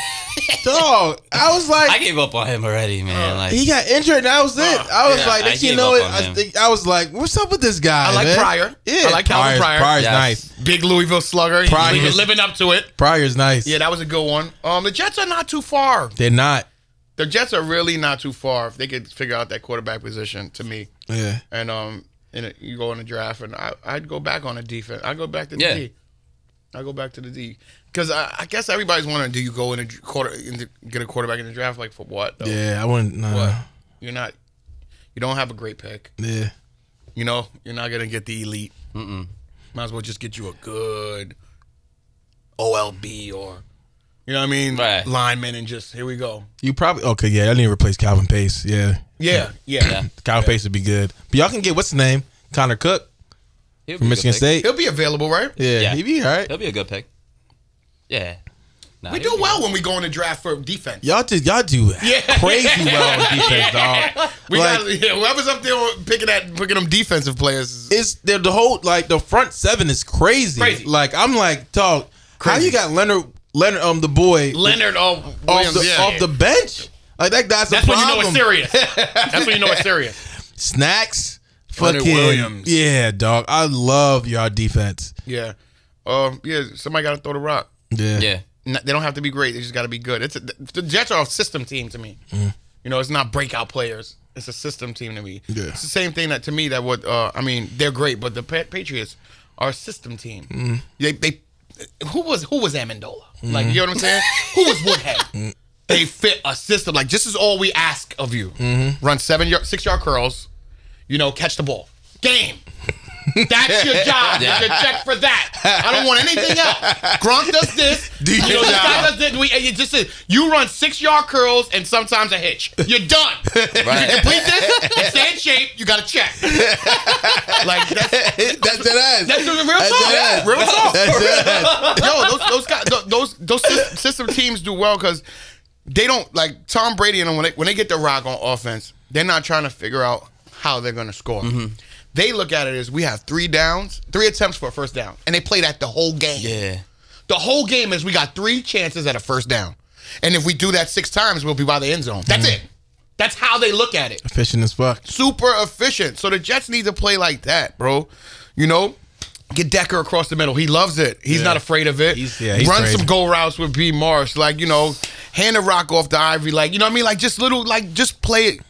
dog? I was like, I gave up on him already, man. Like, he got injured, and that was it. I was yeah, like, I you know it. I think I was like, what's up with this guy? I like man? Pryor. Yeah, I like Calvin Pryor's, Pryor. Pryor's Yes. nice. Big Louisville slugger. He's Pryor. living, living up to it. Pryor's nice. Yeah, that was a good one. Um, the Jets are not too far. they're not. The Jets are really not too far if they could figure out that quarterback position. To me, Yeah, and um, and it, you go in the draft, and I, I'd go back on the defense. I go back to the Yeah. D. I go back to the D because I, I guess everybody's wondering, do you go in a quarter in the, get a quarterback in the draft like for what? Though? yeah. I wouldn't. Nah. What? You're not. You don't have a great pick. Yeah, You know, you're not gonna get the elite. Mm-mm. Might as well just get you a good OLB or you know what I mean, Right. lineman, and just here we go. you probably okay. Yeah, I need to replace Calvin Pace. Yeah, Yeah, yeah. Yeah. Calvin Pace would be good. But y'all can get what's his name? Connor Cook He'll from be a good Michigan. State. He'll be available, right? Yeah, Yeah. he'd be all right. He'll be a good pick. Yeah. Nah, We do be well when we go in the draft for defense. Y'all do y'all do Yeah. crazy well on defense, dog. We like, got yeah, whoever's up there picking at picking them defensive players. is- it's the, the whole like the front seven is crazy. Crazy. Like I'm like, dog, how Crazy. you got Leonard Leonard um the boy Leonard oh, off Williams, the yeah. off the bench? Like that guy's That's a when you know it's serious. That's when you know it's serious. Snacks, Leonard fucking Williams. yeah, dog. I love your defense. Yeah. Um. Yeah. Somebody got to throw the rock. Yeah, Yeah. N- They don't have to be great. They just got to be good. It's a, the Jets are a system team to me. You know, it's not breakout players. It's a system team to me. Yeah. It's the same thing that to me that would. Uh, I mean, they're great, but the Patriots are a system team. They they who was who was Amendola? Like you know what I'm saying? who was Woodhead? They fit a system. Like this is all we ask of you: mm-hmm. run seven yard, six yard curls. You know, catch the ball. Game. That's your job. Yeah. You check for that. I don't want anything else. Gronk does this. Do you know, this guy does this. We, it just you run six yard curls and sometimes a hitch. You're done. Right. You complete this and stay in shape. You got to check. like that's that's that ass. that's the real That's talk. it. Real talk. That's that ass. Yo, those those guys, those those system teams do well because they don't like Tom Brady and them when they when they get the rock on offense, they're not trying to figure out how they're going to score. Mm-hmm. They look at it as we have three downs, three attempts for a first down, and they play that the whole game. Yeah. The whole game is we got three chances at a first down, and if we do that six times, we'll be by the end zone. That's mm. it. That's how they look at it Efficient as fuck. super efficient. So the Jets need to play like that, bro. You know, get Decker across the middle. He loves it. He's Yeah. not afraid of it. He's- yeah, he's Run some go routes with B Marsh, like you know, hand the rock off the Ivory, like you know what I mean, like just little, like just play it.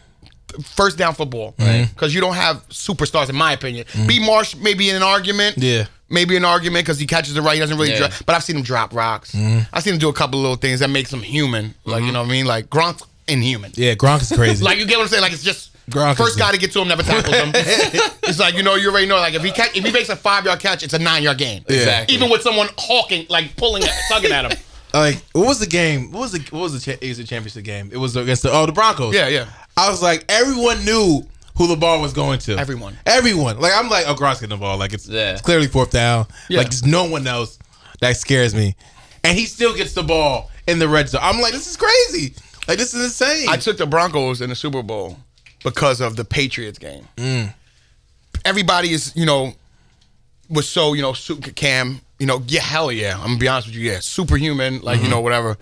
First down football, Mm-hmm. Because you don't have superstars, in my opinion. B Marsh maybe in an argument, Yeah. maybe an argument because he catches the right. He doesn't really Yeah. drop, but I've seen him drop rocks. Mm-hmm. I've seen him do a couple of little things that makes him human, like you know what I mean, like Gronk inhuman. Yeah, Gronk is crazy. Like you get what I'm saying? Like it's just Gronk first guy to get to him never tackles him. it's like you know you already know like if he catch, if he makes a five yard catch, it's a nine yard game. Exactly. Even with someone hawking like pulling at, tugging at him. like what was the game? What was the what was the cha- AFC championship game? It was against the oh the Broncos. Yeah, yeah. I was like everyone knew who the ball was going to. Everyone. Everyone. Like I'm like oh Gronk's getting the ball. Like it's, Yeah. it's clearly fourth down. Yeah. Like there's no one else that scares me, and he still gets the ball in the red zone. I'm like this is crazy. Like this is insane. I took the Broncos in the Super Bowl because of the Patriots game. Mm. Everybody is you know was so you know super Cam you know yeah hell yeah I'm gonna be honest with you yeah superhuman like Mm-hmm. you know whatever.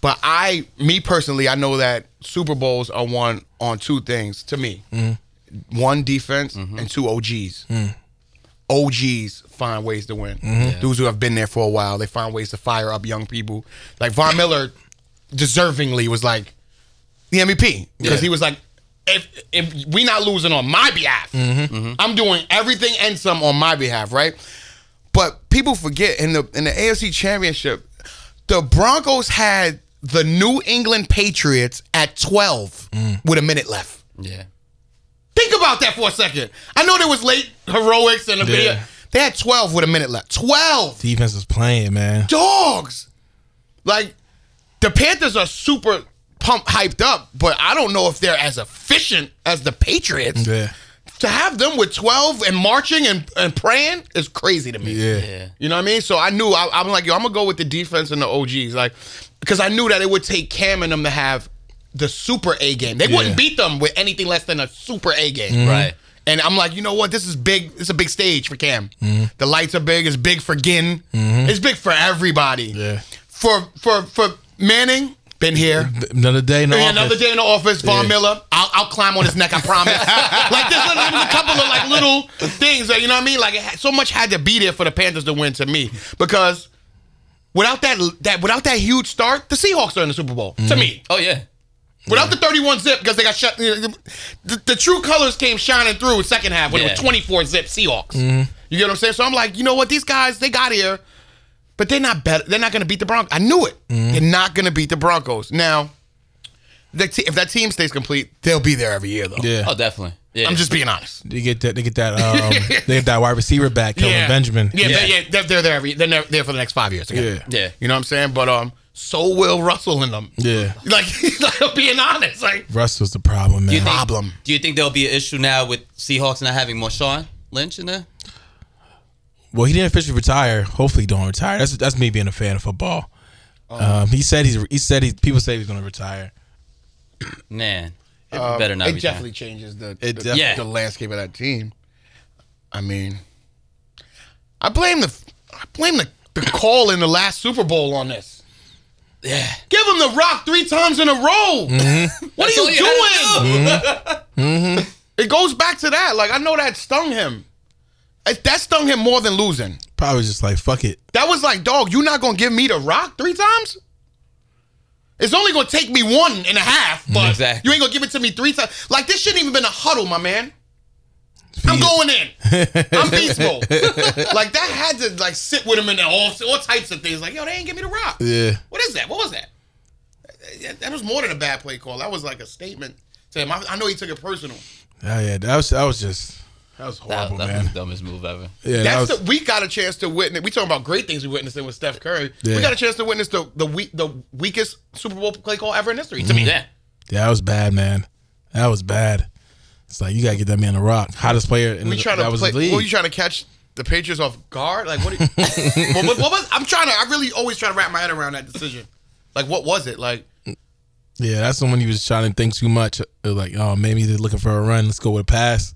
But I me personally I know that Super Bowls are won on two things to me. Mm-hmm. one defense and two OGs. Mm. OGs find ways to win. Mm-hmm. Those who have been there for a while, they find ways to fire up young people. Like Von Miller, deservingly was like the MVP because Yeah. he was like, if if we not losing on my behalf, Mm-hmm. I'm doing everything and some on my behalf, right? But people forget in the in the AFC Championship, the Broncos had the New England Patriots at 12 Mm. with a minute left. Yeah. Think about that for a second. I know there was late heroics and a video. They had 12 with a minute left. 12 Defense was playing, man. dogs. Like the Panthers are super pumped, hyped up, but I don't know if they're as efficient as the Patriots. Yeah. To have them with 12 and marching and, and praying is crazy to me. Yeah. Yeah. You know what I mean? So I knew I, I'm like, yo, I'm gonna go with the defense and the OGs, like, because I knew that it would take Cam and them to have the super A game. They Yeah. wouldn't beat them with anything less than a super A game. Mm-hmm. Right. And I'm like, you know what? This is big. It's a big stage for Cam. Mm-hmm. The lights are big. It's big for Ginn. Mm-hmm. It's big for everybody. Yeah. For for for Manning, been here. Another day in the office. another day in the office, Von Yeah. Miller. I'll, I'll climb on his neck, I promise. like this, was- there a couple of like little things that you know what I mean. Like it had, so much had to be there for the Panthers to win to me because without that that without that huge start, the Seahawks are in the Super Bowl to mm-hmm. me. Oh yeah. Without the 31 zip because they got shut, uh, the, the true colors came shining through in second half when it was 24 zip Seahawks. Mm-hmm. You get what I'm saying? So I'm like, you know what? These guys they got here, but they're not better. They're not going to beat the Broncos. I knew it. Mm-hmm. They're not going to beat the Broncos. Now, the te- if that team stays complete, they'll be there every year though. Yeah. Oh definitely. Yeah. I'm just being honest. They get that. They get that. Um, they get that wide receiver back, Kelvin Benjamin. Yeah, Yeah. They're, yeah, they're, they're there every. They're there for the next five years. Again. Yeah. Yeah. You know what I'm saying? But um, so will Russell in them. Yeah. Like, like being honest. Like, Russell's the problem, man. you think- problem. Do you think there'll be an issue now with Seahawks not having Marshawn Lynch in there? Well, he didn't officially retire. Hopefully, he don't retire. That's that's me being a fan of football. Um, he said he's. He said he. People say he's going to retire. Man, it Um, better not um, It be. definitely changes the It the, Yeah. the landscape of that team. I mean, I blame the I blame the, the call in the last Super Bowl on this. Yeah. Give him the rock three times in a row. Mm-hmm. What That's are you doing? had to do. Mm-hmm. Mm-hmm. It goes back to that. Like I know that stung him. That stung him more than losing. Probably just like fuck it. That was like, dog, you not gonna give me the rock three times? It's only gonna take me one and a half, but Exactly. you ain't gonna give it to me three times. Like this shouldn't even been a huddle, my man. I'm going in. I'm beast mode. like that had to like sit with him in the all, all types of things. Like, yo, they ain't give me the rock. Yeah. What is that? What was that? That- That was more than a bad play call. That was like a statement to him. I, I know he took it personal. Oh yeah. That was. That was just. That was horrible, that was man. the dumbest move ever. Yeah. That That's was. the, we got a chance to witness. We talking about great things we witnessed with Steph Curry. Yeah. We got a chance to witness the the weak, the weakest Super Bowl play call ever in history. To me, mm-hmm. Yeah. yeah, that was bad, man. That was bad. It's like you gotta get that man a rock. Hottest player in we the, trying to that was play. the league. What you trying to catch the Patriots off guard? Like what? you- what, what, what was? I'm trying to. I really always try to wrap my head around that decision. Like what was it? Like Yeah, that's the one he was trying to think too much. It was like, oh, maybe they're looking for a run. Let's go with a pass.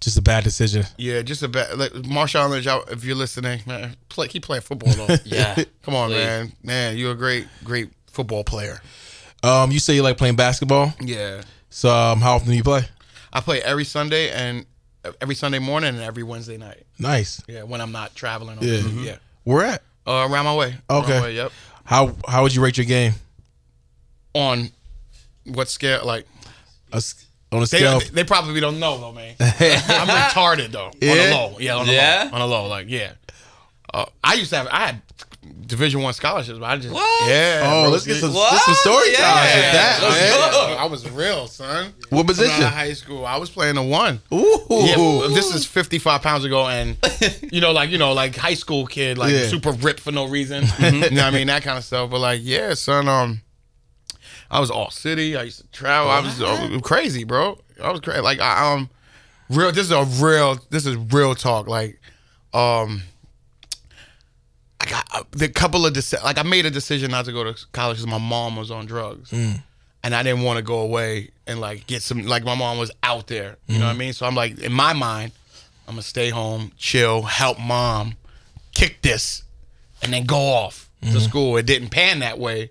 Just a bad decision. yeah, just a bad. Like Marshawn Lynch, out- if you're listening, man, play keep playing football though. Yeah. Come on, Please. man. Man, you're a great, great football player. Um, you say you like playing basketball. Yeah. So um, how often do you play? I play every Sunday and every Sunday morning and every Wednesday night. Nice. Yeah, when I'm not traveling. Or Yeah. yeah. Where at? Uh, around my way. Okay. my way, yep. How how would you rate your game? On what scale? Like A s- on a they, scale. they probably don't know though, man. I'm retarded though. On Yeah? the low. Yeah. On the Yeah? low. On the low. Like yeah. Uh, I used to have. I had Division One scholarships, but I just What? yeah. oh, bro, let's get some, What? get some story Yeah. times with that, Let's man. I was real, son. What Coming position? out of high school, I was playing the one. Ooh. Yeah, this is 55 pounds ago, and you know, like you know, like high school kid, like Yeah. super ripped for no reason. You know what I mean? That kind of stuff. But like, yeah, son, um, I was all city. I used to travel. I was uh, crazy, bro. I was crazy. Like, I, um, real. This is a real. This is real talk. Like, um. I got uh, the couple of deci- like I made a decision not to go to college because my mom was on drugs, and I didn't want to go away and like get some like my mom was out there. You know what I mean? So I'm like in my mind, I'm gonna stay home, chill, help mom, kick this, and then go off to school. It didn't pan that way.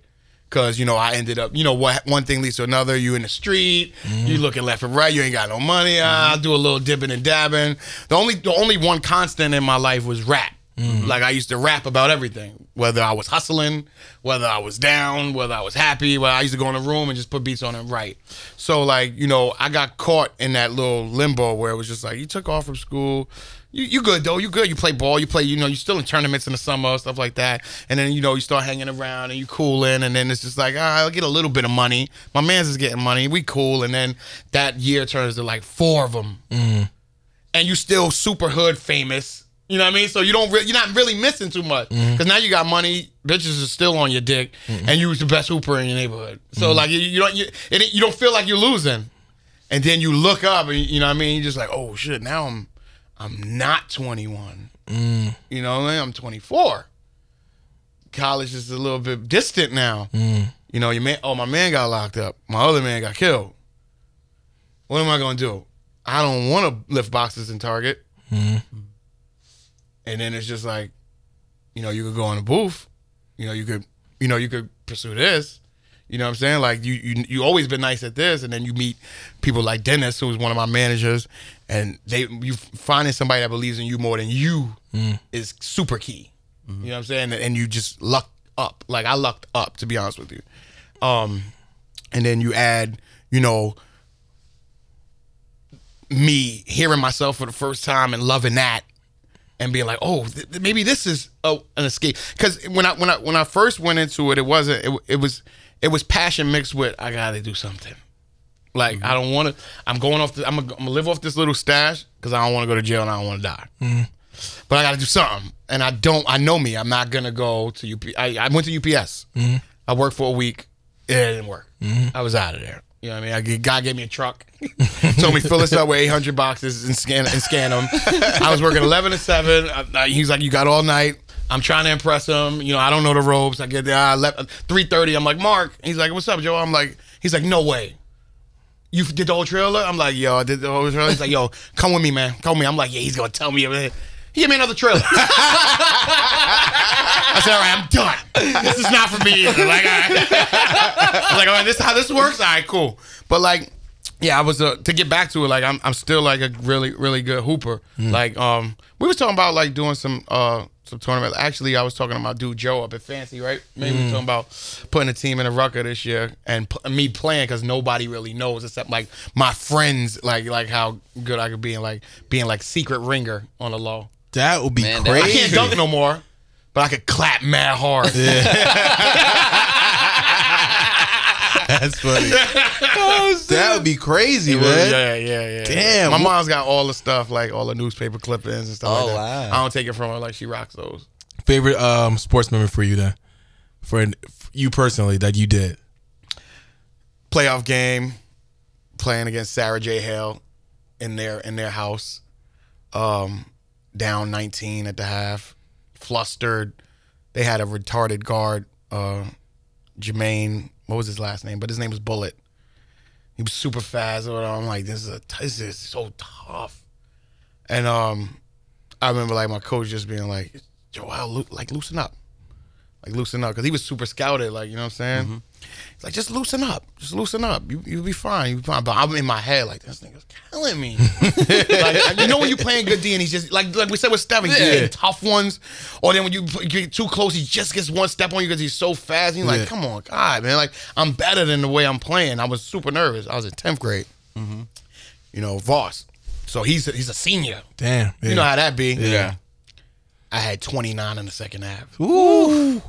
Cause you know I ended up, you know what? One thing leads to another. You in the street, you looking left and right. You ain't got no money. Ah, I'll do a little dipping and dabbing. The only, the only one constant in my life was rap. Like I used to rap about everything, whether I was hustling, whether I was down, whether I was happy. Well, I used to go in a room and just put beats on and write. So like you know, I got caught in that little limbo where it was just like you took off from school. You, you good though. You good. You play ball. You play. You know. You're still in tournaments in the summer, stuff like that. And then you know you start hanging around and you cooling. And then it's just like ah, I'll get a little bit of money. My man's is getting money. We cool. And then that year turns to like four of them and you still super hood famous. You know what I mean? So you don't re- you're not really missing too much mm-hmm. because now you got money. Bitches are still on your dick, mm-hmm. and you was the best hooper in your neighborhood. So mm-hmm. like you, you don't you it, you don't feel like you're losing, and then you look up and you know what I mean. You're just like, oh shit, now I'm I'm not 21. Mm. You know, what I mean? I'm 24. College is a little bit distant now. Mm. You know, your man. Oh, my man got locked up. My other man got killed. What am I gonna do? I don't want to lift boxes in Target. And then it's just like, you know, you could go in a booth, you know, you could, you know, you could pursue this. You know what I'm saying? Like you, you, you always been nice at this, and then you meet people like Dennis, who was one of my managers, and they, you finding somebody that believes in you more than you is super key. You know what I'm saying? And you just luck up. Like I lucked up, to be honest with you. Um, and then you add, you know, me hearing myself for the first time and loving that and being like, oh, th- th- maybe this is a, an escape. Because when I when I when I first went into it, it wasn't. It, it was it was passion mixed with I got to do something. Like mm-hmm. I don't want to. I'm going off. The, I'm gonna, I'm gonna live off this little stash because I don't want to go to jail and I don't want to die. Mm-hmm. But I got to do something, and I don't. I know me. I'm not gonna go to UP. I, I went to UPS. Mm-hmm. I worked for a week. It didn't work. I was out of there. You know what I mean? I, get- God gave me a truck, told me fill this up with 800 boxes and scan and scan them. I was working 11 to 7. I, I- he's like, you got all night. I'm trying to impress him. You know, I don't know the ropes. I get there. I left 3:30. I'm like, Mark. He's like, what's up, Joe? I'm like, he's like, no way. You did the whole trailer? I'm like, yo, I did the whole trailer. He's like, yo, come with me, man. Come with me. I'm like, yeah, he's gonna tell me everything. He gave me another trailer. I said, all right, I'm done. This is not for me either. Like, all right. I'm like, all right, this is how this works. All right, cool. But like, yeah, I was uh, to get back to it. Like, I'm I'm still like a really really good hooper. Like, um, we was talking about like doing some uh some tournament. Actually, I was talking to my dude Joe up at Fancy, right? Maybe we were talking about putting a team in a rucker this year and p- me playing because nobody really knows except like my friends, like like how good I could be and like being like secret ringer on the low. That would be Man, that- I crazy. can't dunk no more, but I could clap mad hard. That's funny. that would be crazy, man. yeah, yeah, yeah. Damn. My mom's got all the stuff, like all the newspaper clippings and stuff Oh, like that. wow. I don't take it from her like she rocks those. Favorite um sports memory for you then? For you personally that you did. Playoff game, playing against Sarah J. Hale in their in their house. Um, down 19 at the half, flustered. They had a retarded guard, uh, Jermaine. What was his last name? But his name was Bullet. He was super fast. I'm like, this is a, this is so tough. And um, I remember like my coach just being like, Joell, like loosen up, like loosen up, because he was super scouted. Like you know what I'm saying? Mm-hmm. He's like, just loosen up, just loosen up. You you'll be fine. You'll be fine. But I'm in my head like this nigga's killing me. like you know when you're playing good D and he's just like like we said with Stephen, he's getting tough ones, or then when you, get too close, he just gets one step on you because he's so fast. And you're Yeah. like, come on, God, man, like I'm better than the way I'm playing. I was super nervous. I was in tenth grade. Mm-hmm. You know, Voss. So he's a, he's a senior. Damn. You know how that be. Yeah. I had 29 in the second half. Ooh.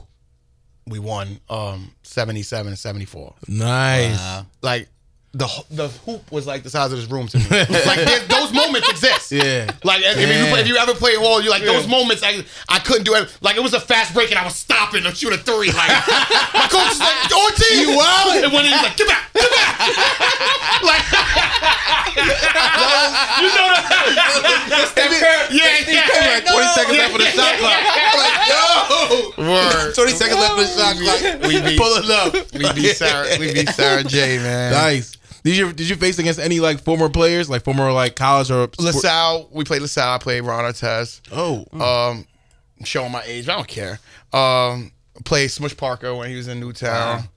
We won um 77 74. Nice. Like the the hoop was like the size of this room to me. like those moments exist. Yeah. Like if, if you play, if you ever play ball, you like those moments. I I couldn't do it. Like it was a fast break and I was stopping to shoot a three. Like my coach is like, "Ortiz, you wild?" And when he's like, "Get back, get back!" like you know that. yeah, yeah. Like 20 seconds left of the shot clock. Like, yo. Word. 20 seconds left of the shot clock. We beat- Pull it up. We beat Sarah. We beat Sarah J. Man. Nice. Did you did you face against any like former players, like former like college or sport- LaSalle. We played LaSalle. I played Ron Artest. Oh, Um, showing my age. I don't care. Um, played Smush Parker when he was in Newtown.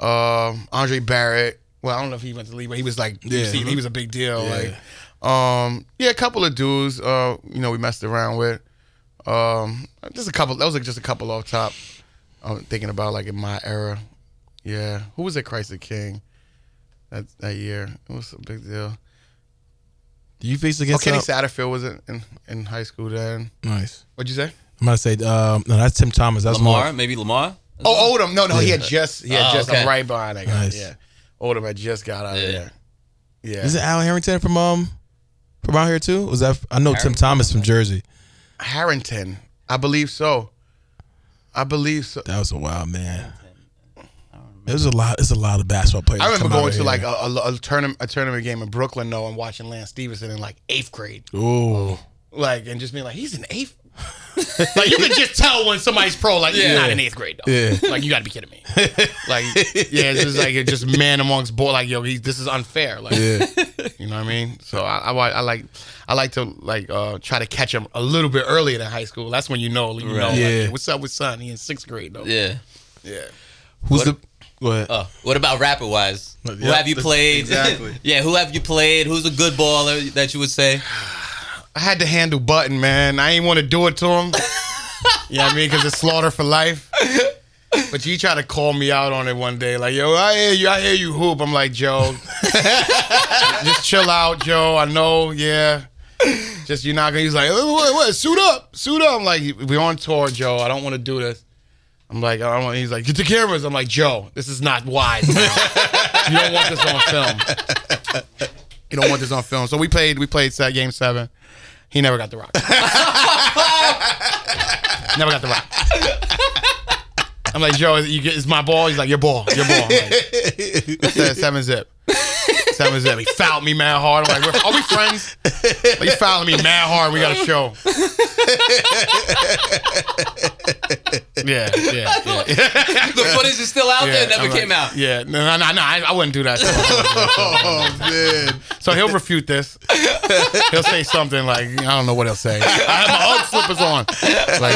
Um, Andre Barrett. Well, I don't know if he went to league, but he was like, Yeah. see, he was a big deal. Yeah. Like, um, yeah, a couple of dudes. Uh, you know, we messed around with. Um, just a couple. That was like just a couple off top. I'm thinking about like in my era. Yeah, who was at Christ the King? That that year, it was a big deal. did you face Oh, against? Kenny uh, Satterfield was in, in in high school then. nice. What'd you say? I'm gonna say um, no, that's Tim Thomas. That's Lamar, more- maybe Lamar. Oh, Odom. No, no, he had just, he had Oh, just, okay. I'm right behind that guy. Nice. Yeah. Odom had just got out Yeah. of there. Yeah. Is it Al Harrington from um from out here too? Was that I know Tim Thomas from Jersey. Harrington? I believe so. I believe so. That was a wild man. There's a lot. There's a lot of basketball players. I remember going to here. like a, a, a tournament, a tournament game in Brooklyn though, and watching Lance Stephenson in like eighth grade, Ooh. like, and just being like, he's an eighth. like you can just tell when somebody's pro. Like you're not in eighth grade though. Yeah. Like you got to be kidding me. Like yeah, it's just like it's just man amongst boy. Like yo, he, this is unfair. Like Yeah. you know what I mean. So I, I, I like I like to like uh, try to catch him a little bit earlier than high school. That's when you know you know. Right. Like, Yeah. what's up with son? He in sixth grade though. Yeah. Yeah. Who's the? Go ahead. Oh, what about rapper wise? Who have you played? exactly. yeah, who have you played? Who's a good baller that you would say? I had to handle Budden, man. I ain't want to do it to him. you know what I mean? Because it's slaughter for life. But you try to call me out on it one day, like, yo, I hear you, I hear you hoop. I'm like, Joe, just chill out, Joe. I know, yeah. Just you're not gonna. He's like, what, what? Suit up, suit up. I'm like, we on tour, Joe. I don't want to do this. I'm like, I don't want. He's like, get the cameras. I'm like, Joe, this is not wise. you don't want this on film. You don't want this on film. So we played. We played set game seven. He never got the rock. never got the rock. I'm like, Joe, you get, it's my ball. He's like, your ball, your ball. I'm like, "Seven- seven zip. Seven zip. He fouled me mad hard. I'm like, are we friends? Like, He's fouling me mad hard. We got a show. Yeah, yeah, yeah. The footage is still out there. It never I'm like, came out. Yeah, no, no, no, no I, I wouldn't do that. Oh man. So he'll refute this. He'll say something like, I don't know what he'll say. I have my Ugg slippers on. Like,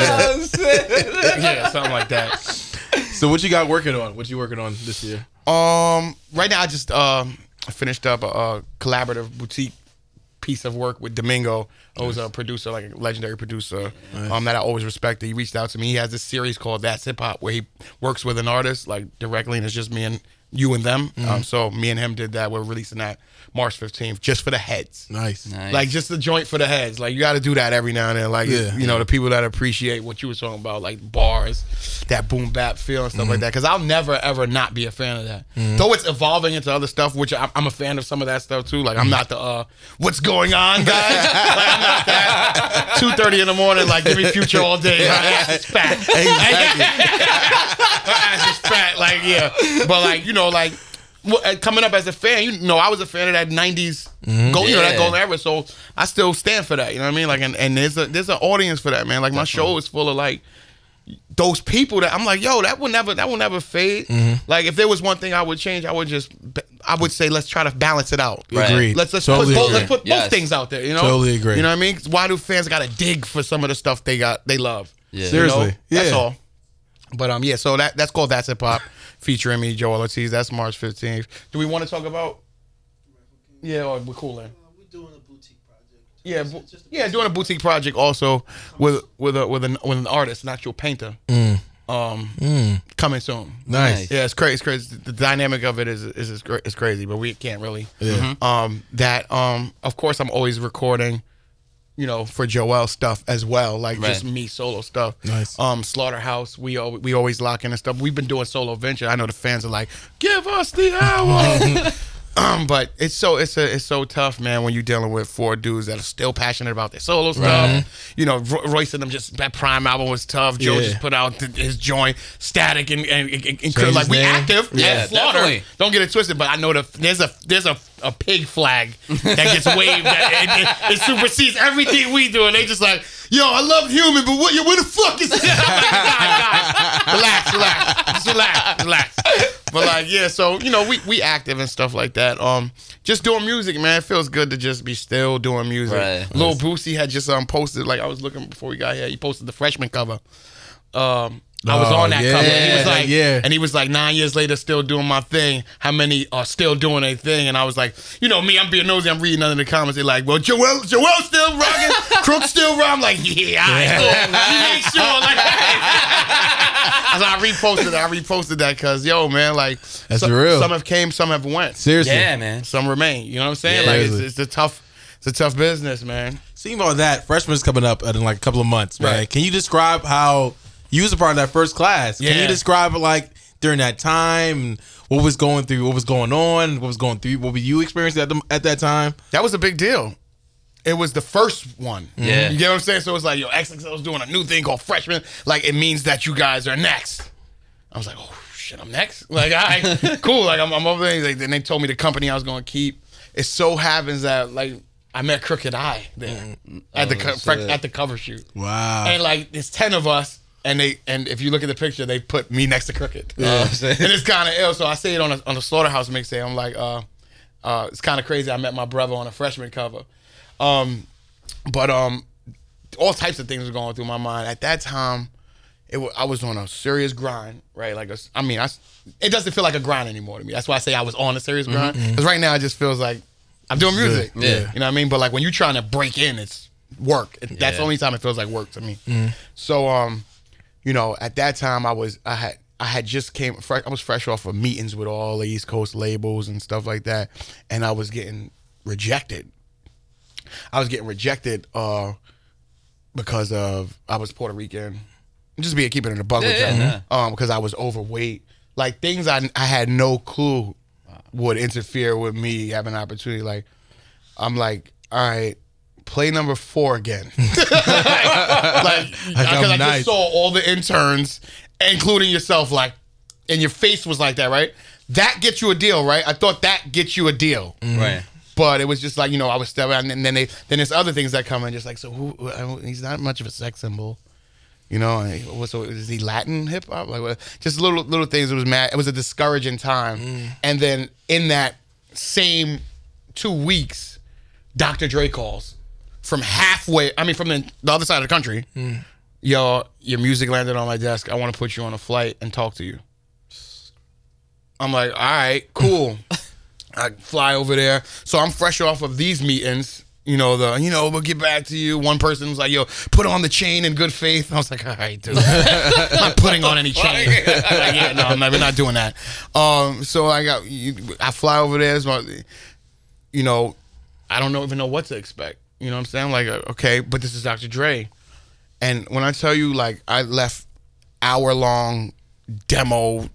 yeah, yeah, something like that. So what you got working on? What you working on this year? Um, right now I just um finished up a, a collaborative boutique piece of work with Domingo, who's a producer, like a legendary producer, um, that I always respected. He reached out to me. He has this series called That's Hip Hop, where he works with an artist like directly, and it's just me and you and them. Um, so me and him did that. We're releasing that March fifteenth, just for the heads. Nice. Nice. Like just the joint for the heads. Like you got to do that every now and then. Like Yeah. you know the people that appreciate what you were talking about, like bars, that boom bap feel and stuff Mm-hmm. like that. Because I'll never ever not be a fan of that. Though it's evolving into other stuff, which I'm, I'm a fan of some of that stuff too. Like I'm not the uh, what's going on guy. like, I'm not that. Two thirty in the morning, like give me future all day. My ass is fat. My ass is fat. Like yeah, but like you know like. uh, Coming up as a fan, you know, I was a fan of that '90s, go, you know, that Yeah. golden era. So I still stand for that. You know what I mean? Like, and, and there's a there's an audience for that, man. Like my show is full of like those people that I'm like, yo, that will never that will never fade. Like if there was one thing I would change, I would just I would say let's try to balance it out. Right. Agreed. Let's let's Totally put both, agree. let's put Yes. both things out there. You know, Totally agree. You know what I mean? Why do fans got to dig for some of the stuff they got they love? Yeah. You know? Seriously. that's all. But um, yeah. So that that's called That's Hip Hop, featuring me, Joell Ortiz. That's March fifteenth. Do we want to talk about? Yeah, or we're cool then. We're doing a boutique project. Yeah, It's bu- yeah, doing a boutique project also with with a with an with an artist, an actual painter. Um, coming soon. Nice. Yeah, it's crazy. It's crazy. The dynamic of it is is is, cra- is crazy, but we can't really. Yeah. Um, that um, of course, I'm always recording. You know, for Joell stuff as well, like just me solo stuff. Nice. Um, Slaughterhouse, we al- we always lock in and stuff. We've been doing solo venture. I know the fans are like, give us the hour. Um, but it's so it's a, it's so tough, man, when you're dealing with four dudes that are still passionate about their solo stuff. You know, Ro- Royce and them just that PRhyme album was tough. Joe Yeah. just put out th- his joint, Static, and and, and, and like his we active. Yeah, Yeah, Slaughter. definitely. Don't get it twisted, but I know the there's a there's a a pig flag that gets waved that it, it, it supersedes everything we do, and they just like, yo, I love human, but what? Where the fuck is that? I'm like, "Nah, nah, relax, relax, just relax, relax. But like, yeah, so you know, we we active and stuff like that. Um, just doing music, man. It feels good to just be still doing music. Right. Lil Boosie had just um posted like I was looking before we got here. He posted the freshman cover. Um, I was Oh, on that yeah, cover. And he was like, yeah. and he was like, nine years later, still doing my thing. How many are still doing their thing? And I was like, you know me, I'm being nosy. I'm reading under the comments. They're like, well, Joell, Joell still rocking, Crook still rocking. I'm like, yeah, all right, cool. Make sure. Like, I, was like, I reposted. I reposted that because yo, man, like, That's some, real. Some have came, some have went. Seriously. Yeah, man. Some remain. You know what I'm saying? Yeah. like, it's, it's a tough, it's a tough business, man. Seeing all that, freshman's coming up in like a couple of months, man. Right. Can you describe how you was a part of that first class? Can you describe it like during that time what was going through, what was going on, what was going through, what were you experiencing at the, at that time? That was a big deal. It was the first one. Yeah. You get what I'm saying? So it's like, yo, XXL's doing a new thing called freshman. Like, it means that you guys are next. I was like, oh, shit, I'm next? Like, all right, cool. Like, I'm, I'm over there. Like, then they told me the company I was going to keep. It so happens that, like, I met Crooked I there mm-hmm. at the oh, co- shit. at the cover shoot, Wow. and like there's ten of us, and they and if you look at the picture, they put me next to Crooked, Yeah. and it's kind of ill. So I say it on a, on the Slaughterhouse mixtape. I'm like, uh, uh, it's kind of crazy. I met my brother on a freshman cover, um, but um, all types of things were going through my mind at that time. It I was on a serious grind, right? Like, a I mean, I it doesn't feel like a grind anymore to me. That's why I say I was on a serious grind. Because right now, it just feels like I'm doing music. Yeah. you know what I mean. But like when you're trying to break in, it's work. It- That's the only time it feels like work to me. So, um, you know, at that time, I was I had I had just came fresh. I was fresh off of meetings with all the East Coast labels and stuff like that, and I was getting rejected. I was getting rejected uh, because of I was Puerto Rican. Just be keeping it in a bug with Yeah, y'all. Um, because I was overweight. Like things I I had no clue would interfere with me having an opportunity. Like I'm like, all right, play number four again. like because I nice. just saw all the interns, including yourself, like, and your face was like that, right? That gets you a deal, right? I thought that gets you a deal. Right. But it was just like you know I was stepping, out, and then they then there's other things that come in, just like so who uh, he's not much of a sex symbol, you know. and he- So is he Latin hip hop? Like what? just little little things. It was mad. It was a discouraging time. And then in that same two weeks, Dr. Dre calls from halfway. I mean, from the, the other side of the country. Yo, your music landed on my desk. I want to put you on a flight and talk to you. I'm like, all right, cool. I fly over there. So I'm fresh off of these meetings. You know, the, you know, we'll get back to you. One person was like, yo, put on the chain in good faith. I was like, all right, dude. I'm not putting on any chain. like, yeah, no, I'm not, we're not doing that. Um, so I got, you, I fly over there. It's my, you know, I don't know, even know what to expect. You know what I'm saying? I'm like, uh, okay, but this is Dr. Dre. And when I tell you, like, I left hour long demo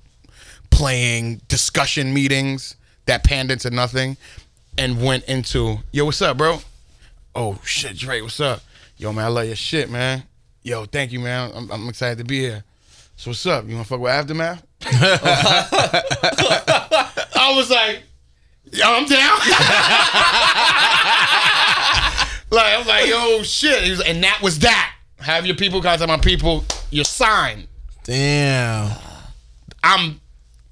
playing discussion meetings that panned into nothing and went into, yo, what's up, bro? Oh, shit, Dre, what's up? Yo, man, I love your shit, man. Yo, thank you, man. I'm, I'm excited to be here. So what's up? You want to fuck with Aftermath? I was like, yo, I'm down. like, I was like, yo, shit. Was- and that was that. Have your people contact my people. You're signed. Damn. I'm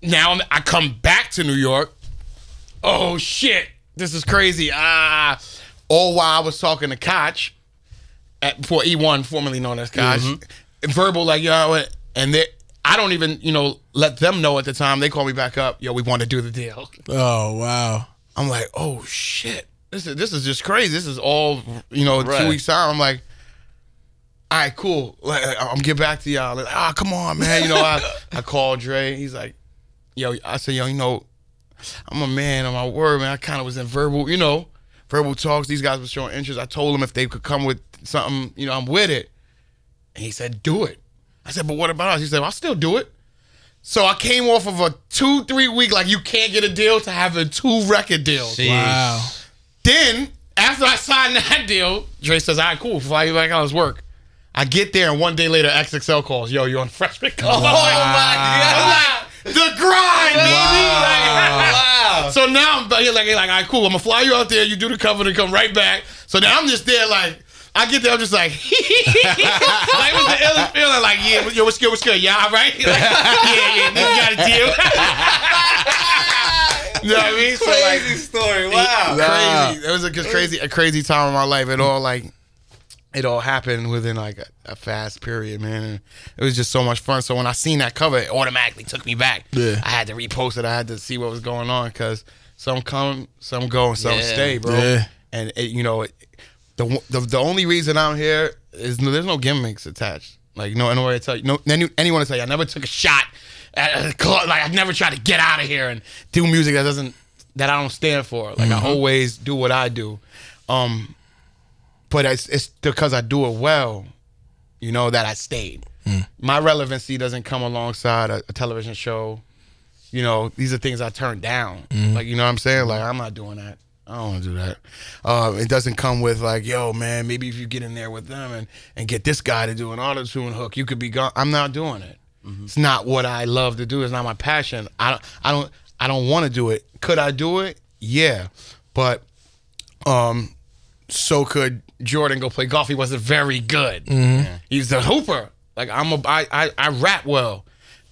now I'm, I come back to New York. Oh shit, this is crazy. Ah, all while I was talking to Koch at before E1, formerly known as Koch, verbal like yo, and they. I don't even, you know, let them know at the time. They call me back up. Yo, we want to do the deal. Oh wow. I'm like, oh shit, this is this is just crazy. This is all, you know, Right. two weeks time. I'm like, all right, cool. Like, I'm get back to y'all. Like, ah, come on, man. You know, I I called Dre. He's like, yo, I said, yo, you know, I'm a man of my word, man. I kind of was in verbal, you know, verbal talks. These guys were showing interest. I told them if they could come with something, you know, I'm with it. And he said, do it. I said, but what about us? He said, well, I'll still do it. So I came off of a two, three week, like you can't get a deal to having two record deals. Jeez. Wow. Then after I signed that deal, Dre says, "All right, cool. Fly you back on his work." I get there, and one day later, XXL calls, "Yo, you on freshman call?" Oh my god. the grind, baby. Like, Wow. so now I'm here like, like, all right, cool. I'm gonna fly you out there. You do the cover and come right back. So now I'm just there, like. I get there, I'm just like, like it was the illest feeling, like, yeah, yo, what's good, what's good, yeah, all right? Like, yeah, yeah, you got a deal. You know what I mean? So, like, Crazy story. Wow. crazy. It was a crazy, a crazy time in my life. It all like, it all happened within like a, a fast period, man. And it was just so much fun. So when I seen that cover, it automatically took me back. Yeah. I had to repost it. I had to see what was going on because some come, some go, and some Yeah. stay, bro. Yeah. And it, you know, it, the, the the only reason I'm here is no, there's no gimmicks attached. Like no, no way to tell you, no, any, anyone to tell you, I never took a shot at a club. Like I never tried to get out of here and do music that doesn't that I don't stand for. Like I always do what I do. Um, but it's it's because I do it well, you know, that I stayed. My relevancy doesn't come alongside a, a television show. You know, these are things I turned down. Like, you know what I'm saying? Like, I'm not doing that. I don't want to do that. Uh, it doesn't come with like, yo, man, maybe if you get in there with them and, and get this guy to do an auto tune hook, you could be gone. I'm not doing it. Mm-hmm. It's not what I love to do. It's not my passion. I don't. I don't. I don't want to do it. Could I do it? Yeah, but um, so could Jordan go play golf. He wasn't very good. Mm-hmm. He's a hooper. Like I'm a I, I I rap well.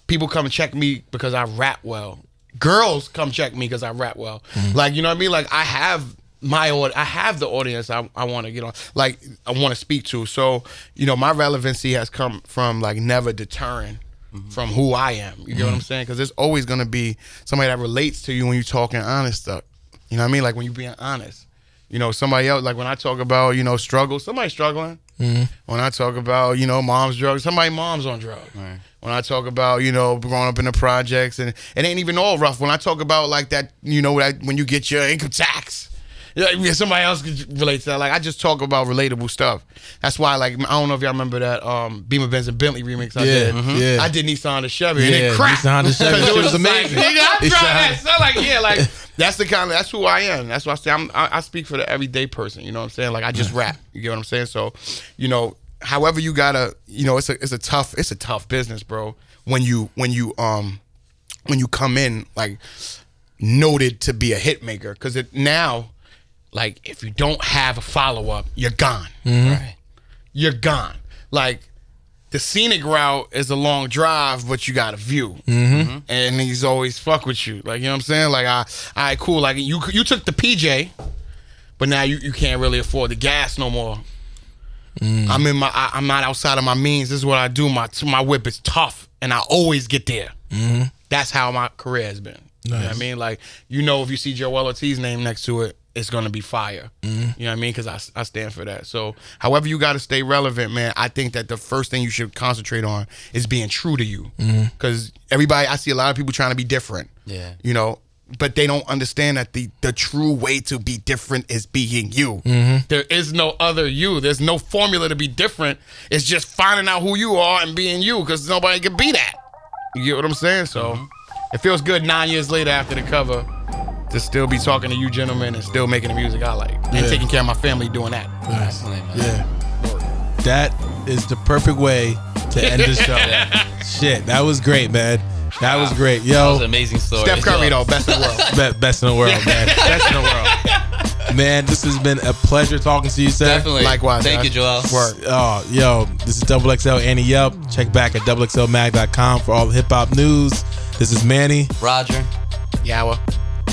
People come and check me because I rap well. Girls come check me because I rap well. Mm-hmm. Like you know what I mean? Like I have my aud- I have the audience I, I want to get on like I want to speak to. So, you know, my relevancy has come from like never deterring from who I am. You get what I'm mm-hmm. saying? Cuz there's always going to be somebody that relates to you when you're talking honest stuff. You know what I mean? Like when you're being honest. You know, somebody else like when I talk about, you know, struggle, somebody struggling. Mm-hmm. When I talk about, you know, mom's drugs, somebody mom's on drugs. When I talk about, you know, growing up in the projects and it ain't even all rough. When I talk about like that, you know, that when you get your income tax. Yeah, yeah, somebody else could relate to that. Like I just talk about relatable stuff. That's why, like, I don't know if y'all remember that um, Beamer Benz and Bentley remix I Yeah, did. mhm. yeah. I did Nissan to Chevy and it cracked. Nissan Honda Chevy, it was amazing. Like, Nigga, I tried that. So like, yeah, like that's the kind of that's who I am. That's why I say I'm, I, I speak for the everyday person. You know what I'm saying? Like I just rap. You get what I'm saying? So, you know, however you gotta, you know, it's a it's a tough it's a tough business, bro. When you when you um when you come in like noted to be a hit maker because it now like if you don't have a follow up, you're gone. Mm-hmm. Right. You're gone. Like the scenic route is a long drive, but you got a view, mm-hmm. mm-hmm. and he's always fuck with you. Like you know what I'm saying? Like I, all right, cool. Like you, you took the PJ, but now you, you can't really afford the gas no more. Mm. I'm in my, I, I'm not outside of my means. This is what I do. My my whip is tough, and I always get there. Mm-hmm. That's how my career has been. You know what I mean? Like you know, if you see Joell Ortiz name next to it, it's gonna be fire. Mm-hmm. You know what I mean? Because I, I stand for that. So, however you got to stay relevant, man. I think that the first thing you should concentrate on is being true to you. Mm-hmm. Because everybody, I see a lot of people trying to be different. Yeah. You know, but they don't understand that the the true way to be different is being you. Mm-hmm. There is no other you. There's no formula to be different. It's just finding out who you are and being you. Because nobody can be that. You get what I'm saying? So it feels good nine years later after the cover to still be talking to you gentlemen and still making the music I like and taking care of my family doing that. Definitely, man. Yeah. That is the perfect way to end the show. Shit, that was great, man. That was great. yo. That was an amazing story. Steph Curry though, best in the world. be- best in the world, man. Best in the world. Man, this has been a pleasure talking to you, sir. Definitely. Likewise, Thank guys. you, Joell. Word. Oh, yo, this is Double XL Annie Yup. Check back at doublexlmag.com for all the hip hop news. This is Manny, Roger. Yaowa